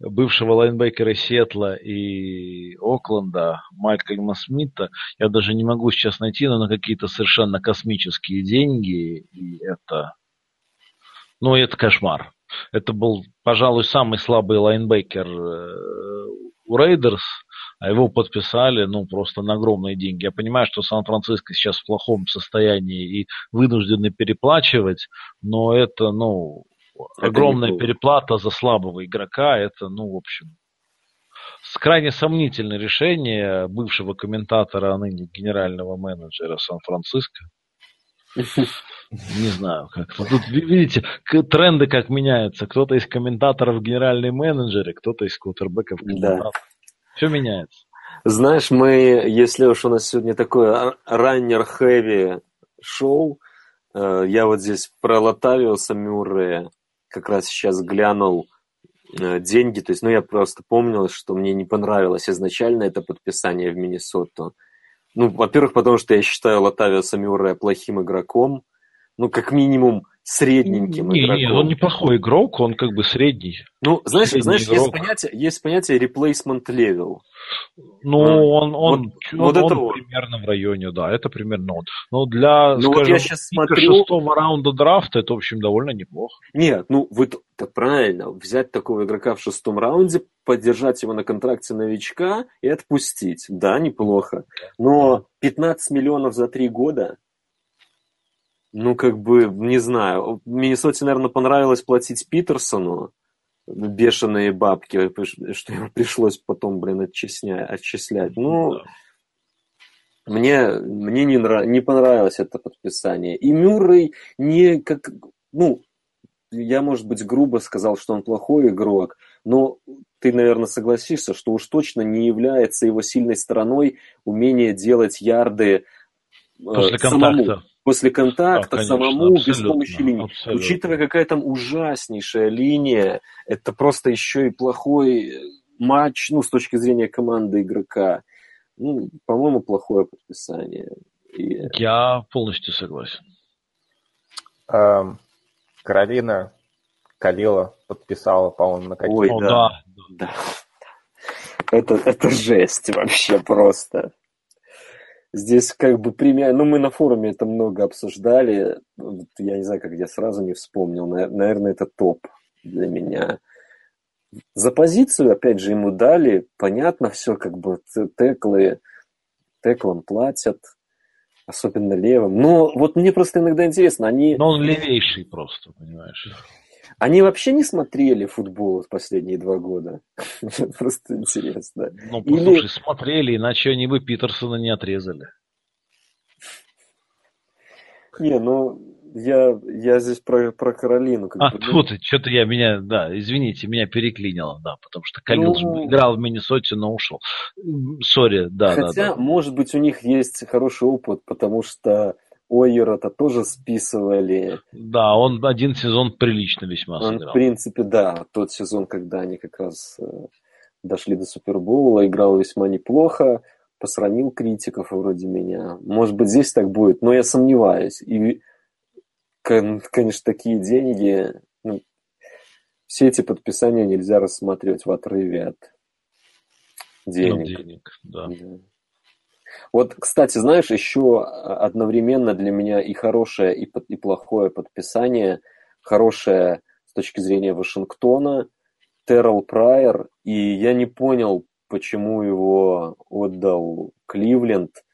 бывшего лайнбекера Сетла и Окленда Малкольма Смита. Я даже не могу сейчас найти, но на какие-то совершенно космические деньги. И это Ну, это кошмар. Это был, пожалуй, самый слабый лайнбекер у Рейдерс, а его подписали, ну, просто на огромные деньги. Я понимаю, что Сан-Франциско сейчас в плохом состоянии и вынуждены переплачивать, но это, ну, огромная переплата за слабого игрока, это, ну, в общем, крайне сомнительное решение бывшего комментатора, а ныне генерального менеджера Сан-Франциско. Не знаю, как. Тут, видите, тренды как меняются. Кто-то из комментаторов генеральный менеджер, кто-то из квотербеков. Да. Все меняется. Знаешь, мы, если уж у нас сегодня такое раннер-хэви шоу, э, я вот здесь про Латавиуса Мюррея как раз сейчас глянул э, деньги, то есть, ну, я просто помнил, что мне не понравилось изначально это подписание в Миннесоту. Ну, во-первых, потому что я считаю Латавиуса Мюррея плохим игроком, ну, как минимум, средненьким не, игроком. Не, он неплохой игрок, он как бы средний. Ну, знаешь, средний знаешь есть, понятие, есть понятие replacement level. Ну, а, он, он, вот, он, вот он, это он примерно в районе, да, это примерно он. Но для, ну, скажем, вот я сейчас смотрю... шестого раунда драфта это, в общем, довольно неплохо. Нет, ну, вы так правильно, взять такого игрока в шестом раунде, поддержать его на контракте новичка и отпустить. Да, неплохо. Но 15 миллионов за три года ну, как бы, не знаю. Миннесоте, наверное, понравилось платить Питерсону бешеные бабки, что ему пришлось потом, блин, отчислять. отчислять. Ну, да. мне, мне не, нрав... не понравилось это подписание. И Мюррей не как... Ну, я, может быть, грубо сказал, что он плохой игрок, но ты, наверное, согласишься, что уж точно не является его сильной стороной умение делать ярды э, После контакта. самому после контакта да, конечно, самому без помощи линии. Абсолютно. Учитывая, какая там ужаснейшая линия, это просто еще и плохой матч, ну, с точки зрения команды игрока. Ну, по-моему, плохое подписание. И... Я полностью согласен. Эм, Каролина Калила подписала, по-моему, на какие Ой, да. да. да. Это, это жесть вообще просто. Здесь как бы премия... Ну, мы на форуме это много обсуждали. Я не знаю, как я сразу не вспомнил. Наверное, это топ для меня. За позицию, опять же, ему дали. Понятно все, как бы теклы, теклам платят. Особенно левым. Но вот мне просто иногда интересно, они... Но он левейший просто, понимаешь. Они вообще не смотрели футбол в последние два года? Просто интересно. Ну, послушай, Или... смотрели, иначе они бы Питерсона не отрезали. Не, ну, я, я здесь про, про Каролину. Как а, бы, ну... ты, что-то я меня, да, извините, меня переклинило, да, потому что Калил ну... играл в Миннесоте, но ушел. Сори, да, Хотя, да, да. может быть, у них есть хороший опыт, потому что Ойера-то тоже списывали. Да, он один сезон прилично весьма он, сыграл. В принципе, да. Тот сезон, когда они как раз э, дошли до Супербоула, играл весьма неплохо, посрамил критиков вроде меня. Может быть, здесь так будет, но я сомневаюсь. И, конечно, такие деньги... Ну, все эти подписания нельзя рассматривать в отрыве от денег. Ну, денег да. да. Вот, кстати, знаешь, еще одновременно для меня и хорошее, и, и плохое подписание. Хорошее с точки зрения Вашингтона, Террел Прайер, и я не понял, почему его отдал Кливленд.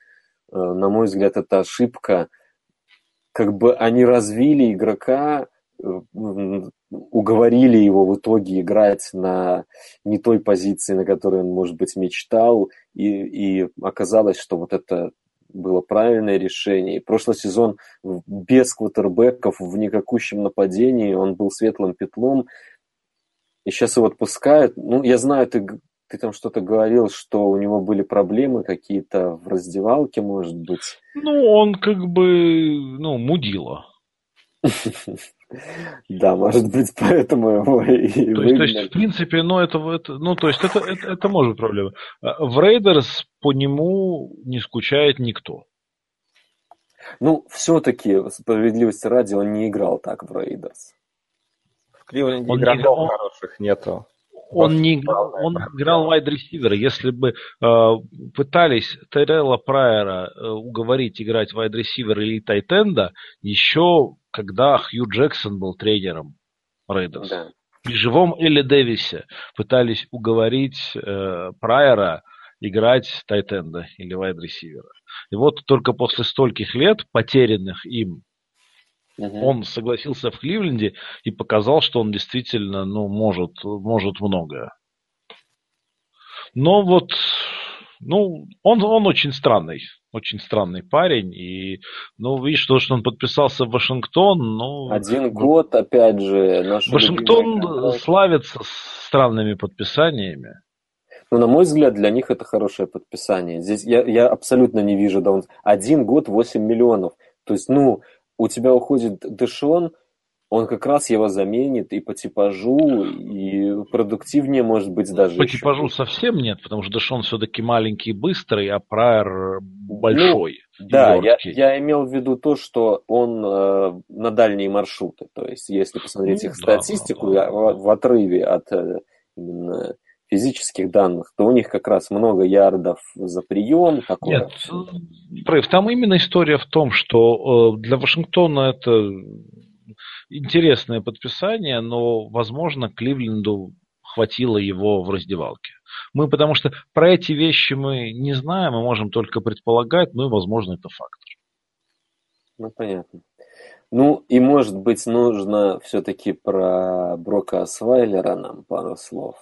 Э, на мой взгляд, это ошибка. Как бы они развили игрока, э, уговорили его в итоге играть на не той позиции, на которой он, может быть, мечтал, и, и оказалось, что вот это было правильное решение. И прошлый сезон без квотербеков в никакущем нападении, он был светлым петлом, и сейчас его отпускают. Ну, я знаю, ты, ты там что-то говорил, что у него были проблемы какие-то в раздевалке, может быть. Ну, он как бы, ну, мудила. Да, может быть, поэтому его и то есть, то есть, в принципе, ну, это, это, ну, то есть, это, это, это может проблема. А, в Рейдерс по нему не скучает никто. Ну, все-таки, справедливости ради, он не играл так в Рейдерс. В Кливленде он игроков играл... хороших нету. Он не играл, он играл wide ресивера. Если бы э, пытались Террелла Прайера э, уговорить играть wide ресивера или тайтенда, еще когда Хью Джексон был тренером Рейдерс. Да. При живом Эле Дэвисе пытались уговорить э, Прайера играть тайтенда или wide ресивера. И вот только после стольких лет, потерянных им, Мгм. он согласился в Кливленде и показал, что он действительно ну, может, может многое. Но вот, ну, он, он очень странный, очень странный парень. И, ну, видишь, то, что он подписался в Вашингтон, ну... Один год, опять же, Вашингтон контракт. славится странными подписаниями. Ну, на мой взгляд, для них это хорошее подписание. Здесь я, я абсолютно не вижу даун. Один год 8 миллионов. То есть, ну, у тебя уходит Дэшон, он как раз его заменит и по типажу, и продуктивнее, может быть, даже По еще. типажу совсем нет, потому что Дэшон все-таки маленький и быстрый, а Прайер большой. и Да, я, я имел в виду то, что он э, на дальние маршруты. То есть, если посмотреть Ну, их да, статистику да, я- в, в отрыве от э, именно физических данных, то у них как раз много ярдов за прием. Такое. Нет, Прейв, там именно история в том, что э, для Вашингтона это интересное подписание, но, возможно, Кливленду хватило его в раздевалке. Мы, потому что про эти вещи мы не знаем, мы можем только предполагать, ну и, возможно, это фактор. Ну, понятно. Ну, и, может быть, нужно все-таки про Брока Освайлера нам пару слов.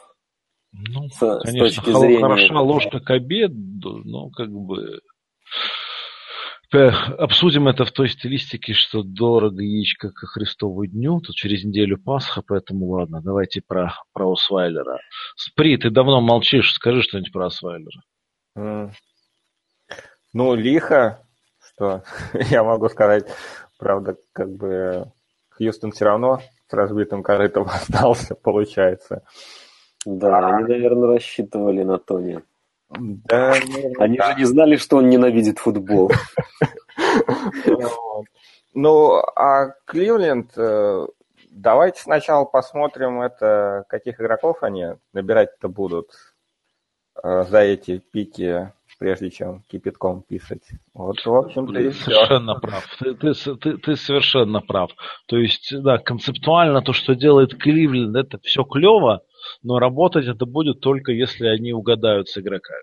Ну, С- с конечно, точки хо- зрения- хороша ложка к обеду, но как бы обсудим это в той стилистике, что дорого яичко ко Христову дню, тут через неделю Пасха, поэтому ладно, давайте про, про Освайлера. Спри, ты давно молчишь, скажи что-нибудь про Освайлера. М. Ну, лихо, что я могу сказать. Правда, как бы Хьюстон все равно с разбитым корытом остался, получается. Да, они, наверное, рассчитывали на Тони. Да, Они же не знали, что он ненавидит футбол. Ну, а Кливленд, э, давайте сначала посмотрим, это каких игроков они набирать-то будут э, за эти пики, прежде чем кипятком писать. Вот, в общем-то, и все. Совершенно прав. Ты, ты, ты- ты совершенно прав. То есть, да, концептуально то, что делает Кливленд, это все клево, но работать это будет только если они угадают с игроками.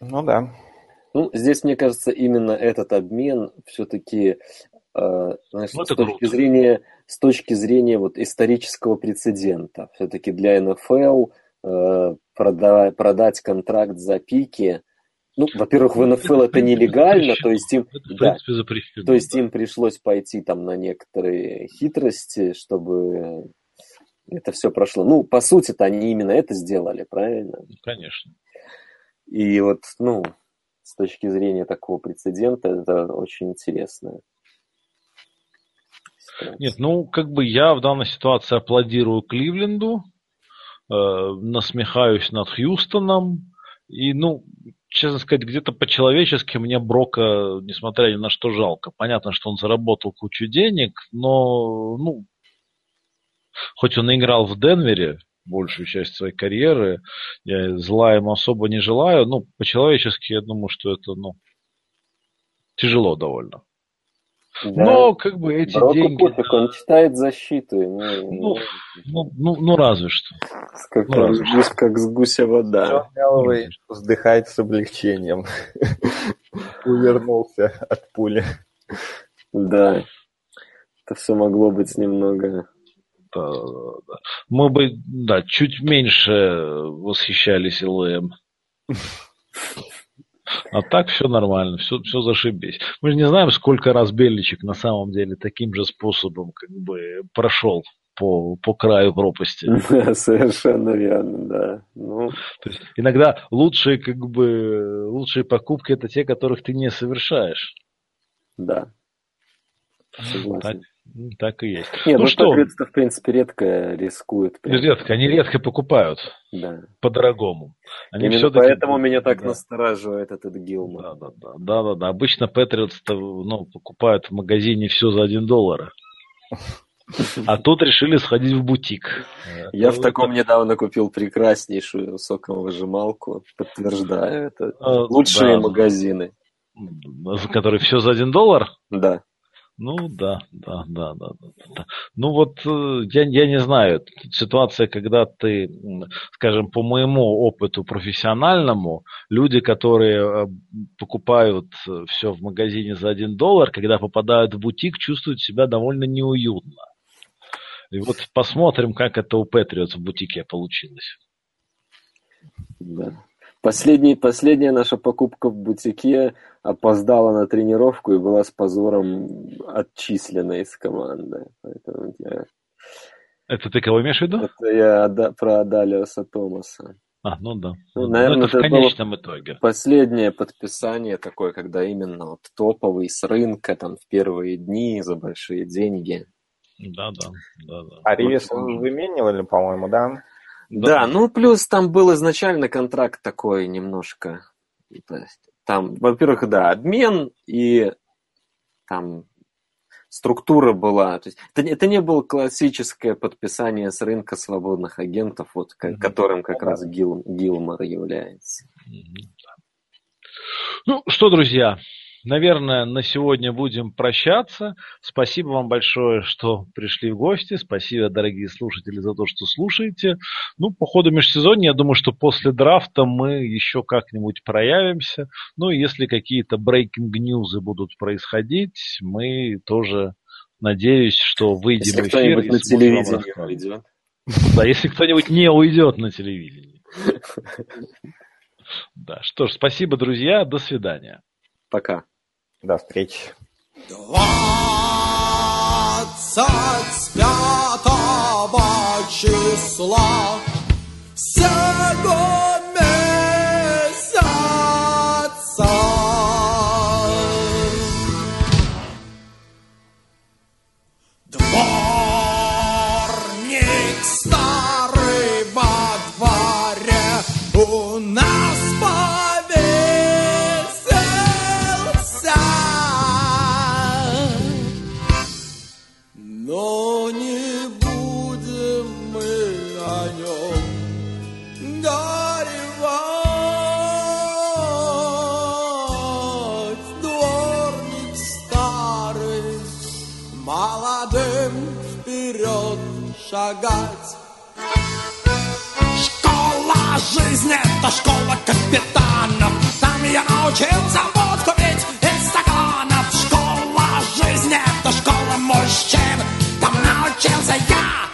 Ну да. Ну, здесь, мне кажется, именно этот обмен все-таки, знаешь, Ну, с точки круто. зрения, с точки зрения вот исторического прецедента, все-таки для НФЛ э, прода- продать контракт за пики, ну, во-первых, в НФЛ это нелегально, то есть им, да, то есть им пришлось пойти там на некоторые хитрости, чтобы это все прошло. Ну, по сути-то они именно это сделали, правильно? Конечно. И вот, ну, с точки зрения такого прецедента, это очень интересно. Нет, ну, как бы я в данной ситуации аплодирую Кливленду, э, насмехаюсь над Хьюстоном, и, ну, честно сказать, где-то по-человечески мне Брока, несмотря ни на что, жалко. Понятно, что он заработал кучу денег, но, ну, хоть он и играл в Денвере большую часть своей карьеры, я зла ему особо не желаю, ну, по-человечески я думаю, что это, ну, тяжело довольно. Да. Но, как бы, эти Броку деньги... пофиг, он читает защиту. ему- Ну, Ну, ну, ну, разве что. как, ну, разве гусь, как с гуся вода. Меллоуэй вздыхает с облегчением. Увернулся от пули. Да. Это все могло быть немного... Да. Мы бы, да, чуть меньше восхищались ЛМ. А так все нормально, все, все зашибись. Мы же не знаем, сколько раз Беличек на самом деле таким же способом как бы прошел по, по краю пропасти. Совершенно верно, да. Ну, То есть иногда лучшие, как бы, лучшие покупки это те, которых ты не совершаешь. да. Так, Согласен. Так и есть. Нет, ну ну, что, Патриотс-то, в принципе, редко рискуют. прям. редко, они редко покупают Да. по-дорогому. Они Именно поэтому меня так да. настораживает этот Гилман. Да, да, да, да, да, да. Обычно Патриотс ну, покупают в магазине все за один доллар. А тут решили сходить в бутик. Я в Это- таком недавно купил прекраснейшую соковыжималку. Подтверждаю, это э, лучшие да, магазины. Который все за один доллар? Да. Ну да, да, да, да, да. Ну вот э, я, я не знаю, ситуация, когда ты, скажем, по моему опыту профессиональному, люди, которые э, покупают э, все в магазине за один доллар, когда попадают в бутик, чувствуют себя довольно неуютно. И вот посмотрим, как это у Патриот в бутике получилось. Да. Последний, последняя наша покупка в бутике опоздала на тренировку и была с позором отчислена из команды. Поэтому я... Это ты кого имеешь в виду? Это я про Адалиоса Томаса. А, ну да. Ну, наверное, ну, это в конечном итоге. Последнее подписание такое, когда именно вот топовый с рынка, там, в первые дни за большие деньги. Да, да, да, да. А Ривис выменивали, по-моему, да? Да, ну плюс там был изначально контракт такой немножко. То есть, там, во-первых, да, обмен и там структура была. То есть, это, это не было классическое подписание с рынка свободных агентов, вот, mm-hmm. которым как раз Гил, Гилмор является. Ну что, друзья, наверное, на сегодня будем прощаться. Спасибо вам большое, что пришли в гости. Спасибо, дорогие слушатели, за то, что слушаете. Ну, по ходу межсезонья, я думаю, что после драфта мы еще как-нибудь проявимся. Ну, если какие-то news будут происходить, мы тоже надеюсь, что выйдем если в эфир. Кто-нибудь на телевидении уйдет. Да, если кто-нибудь не уйдет на телевидении. Да, что ж, спасибо, друзья, до свидания. Пока. До встречи. Двадцать пятого числа всего шагать. Школа жизни — это школа капитанов. Там я научился водку пить из стаканов. Школа жизни — это школа мужчин. Там научился я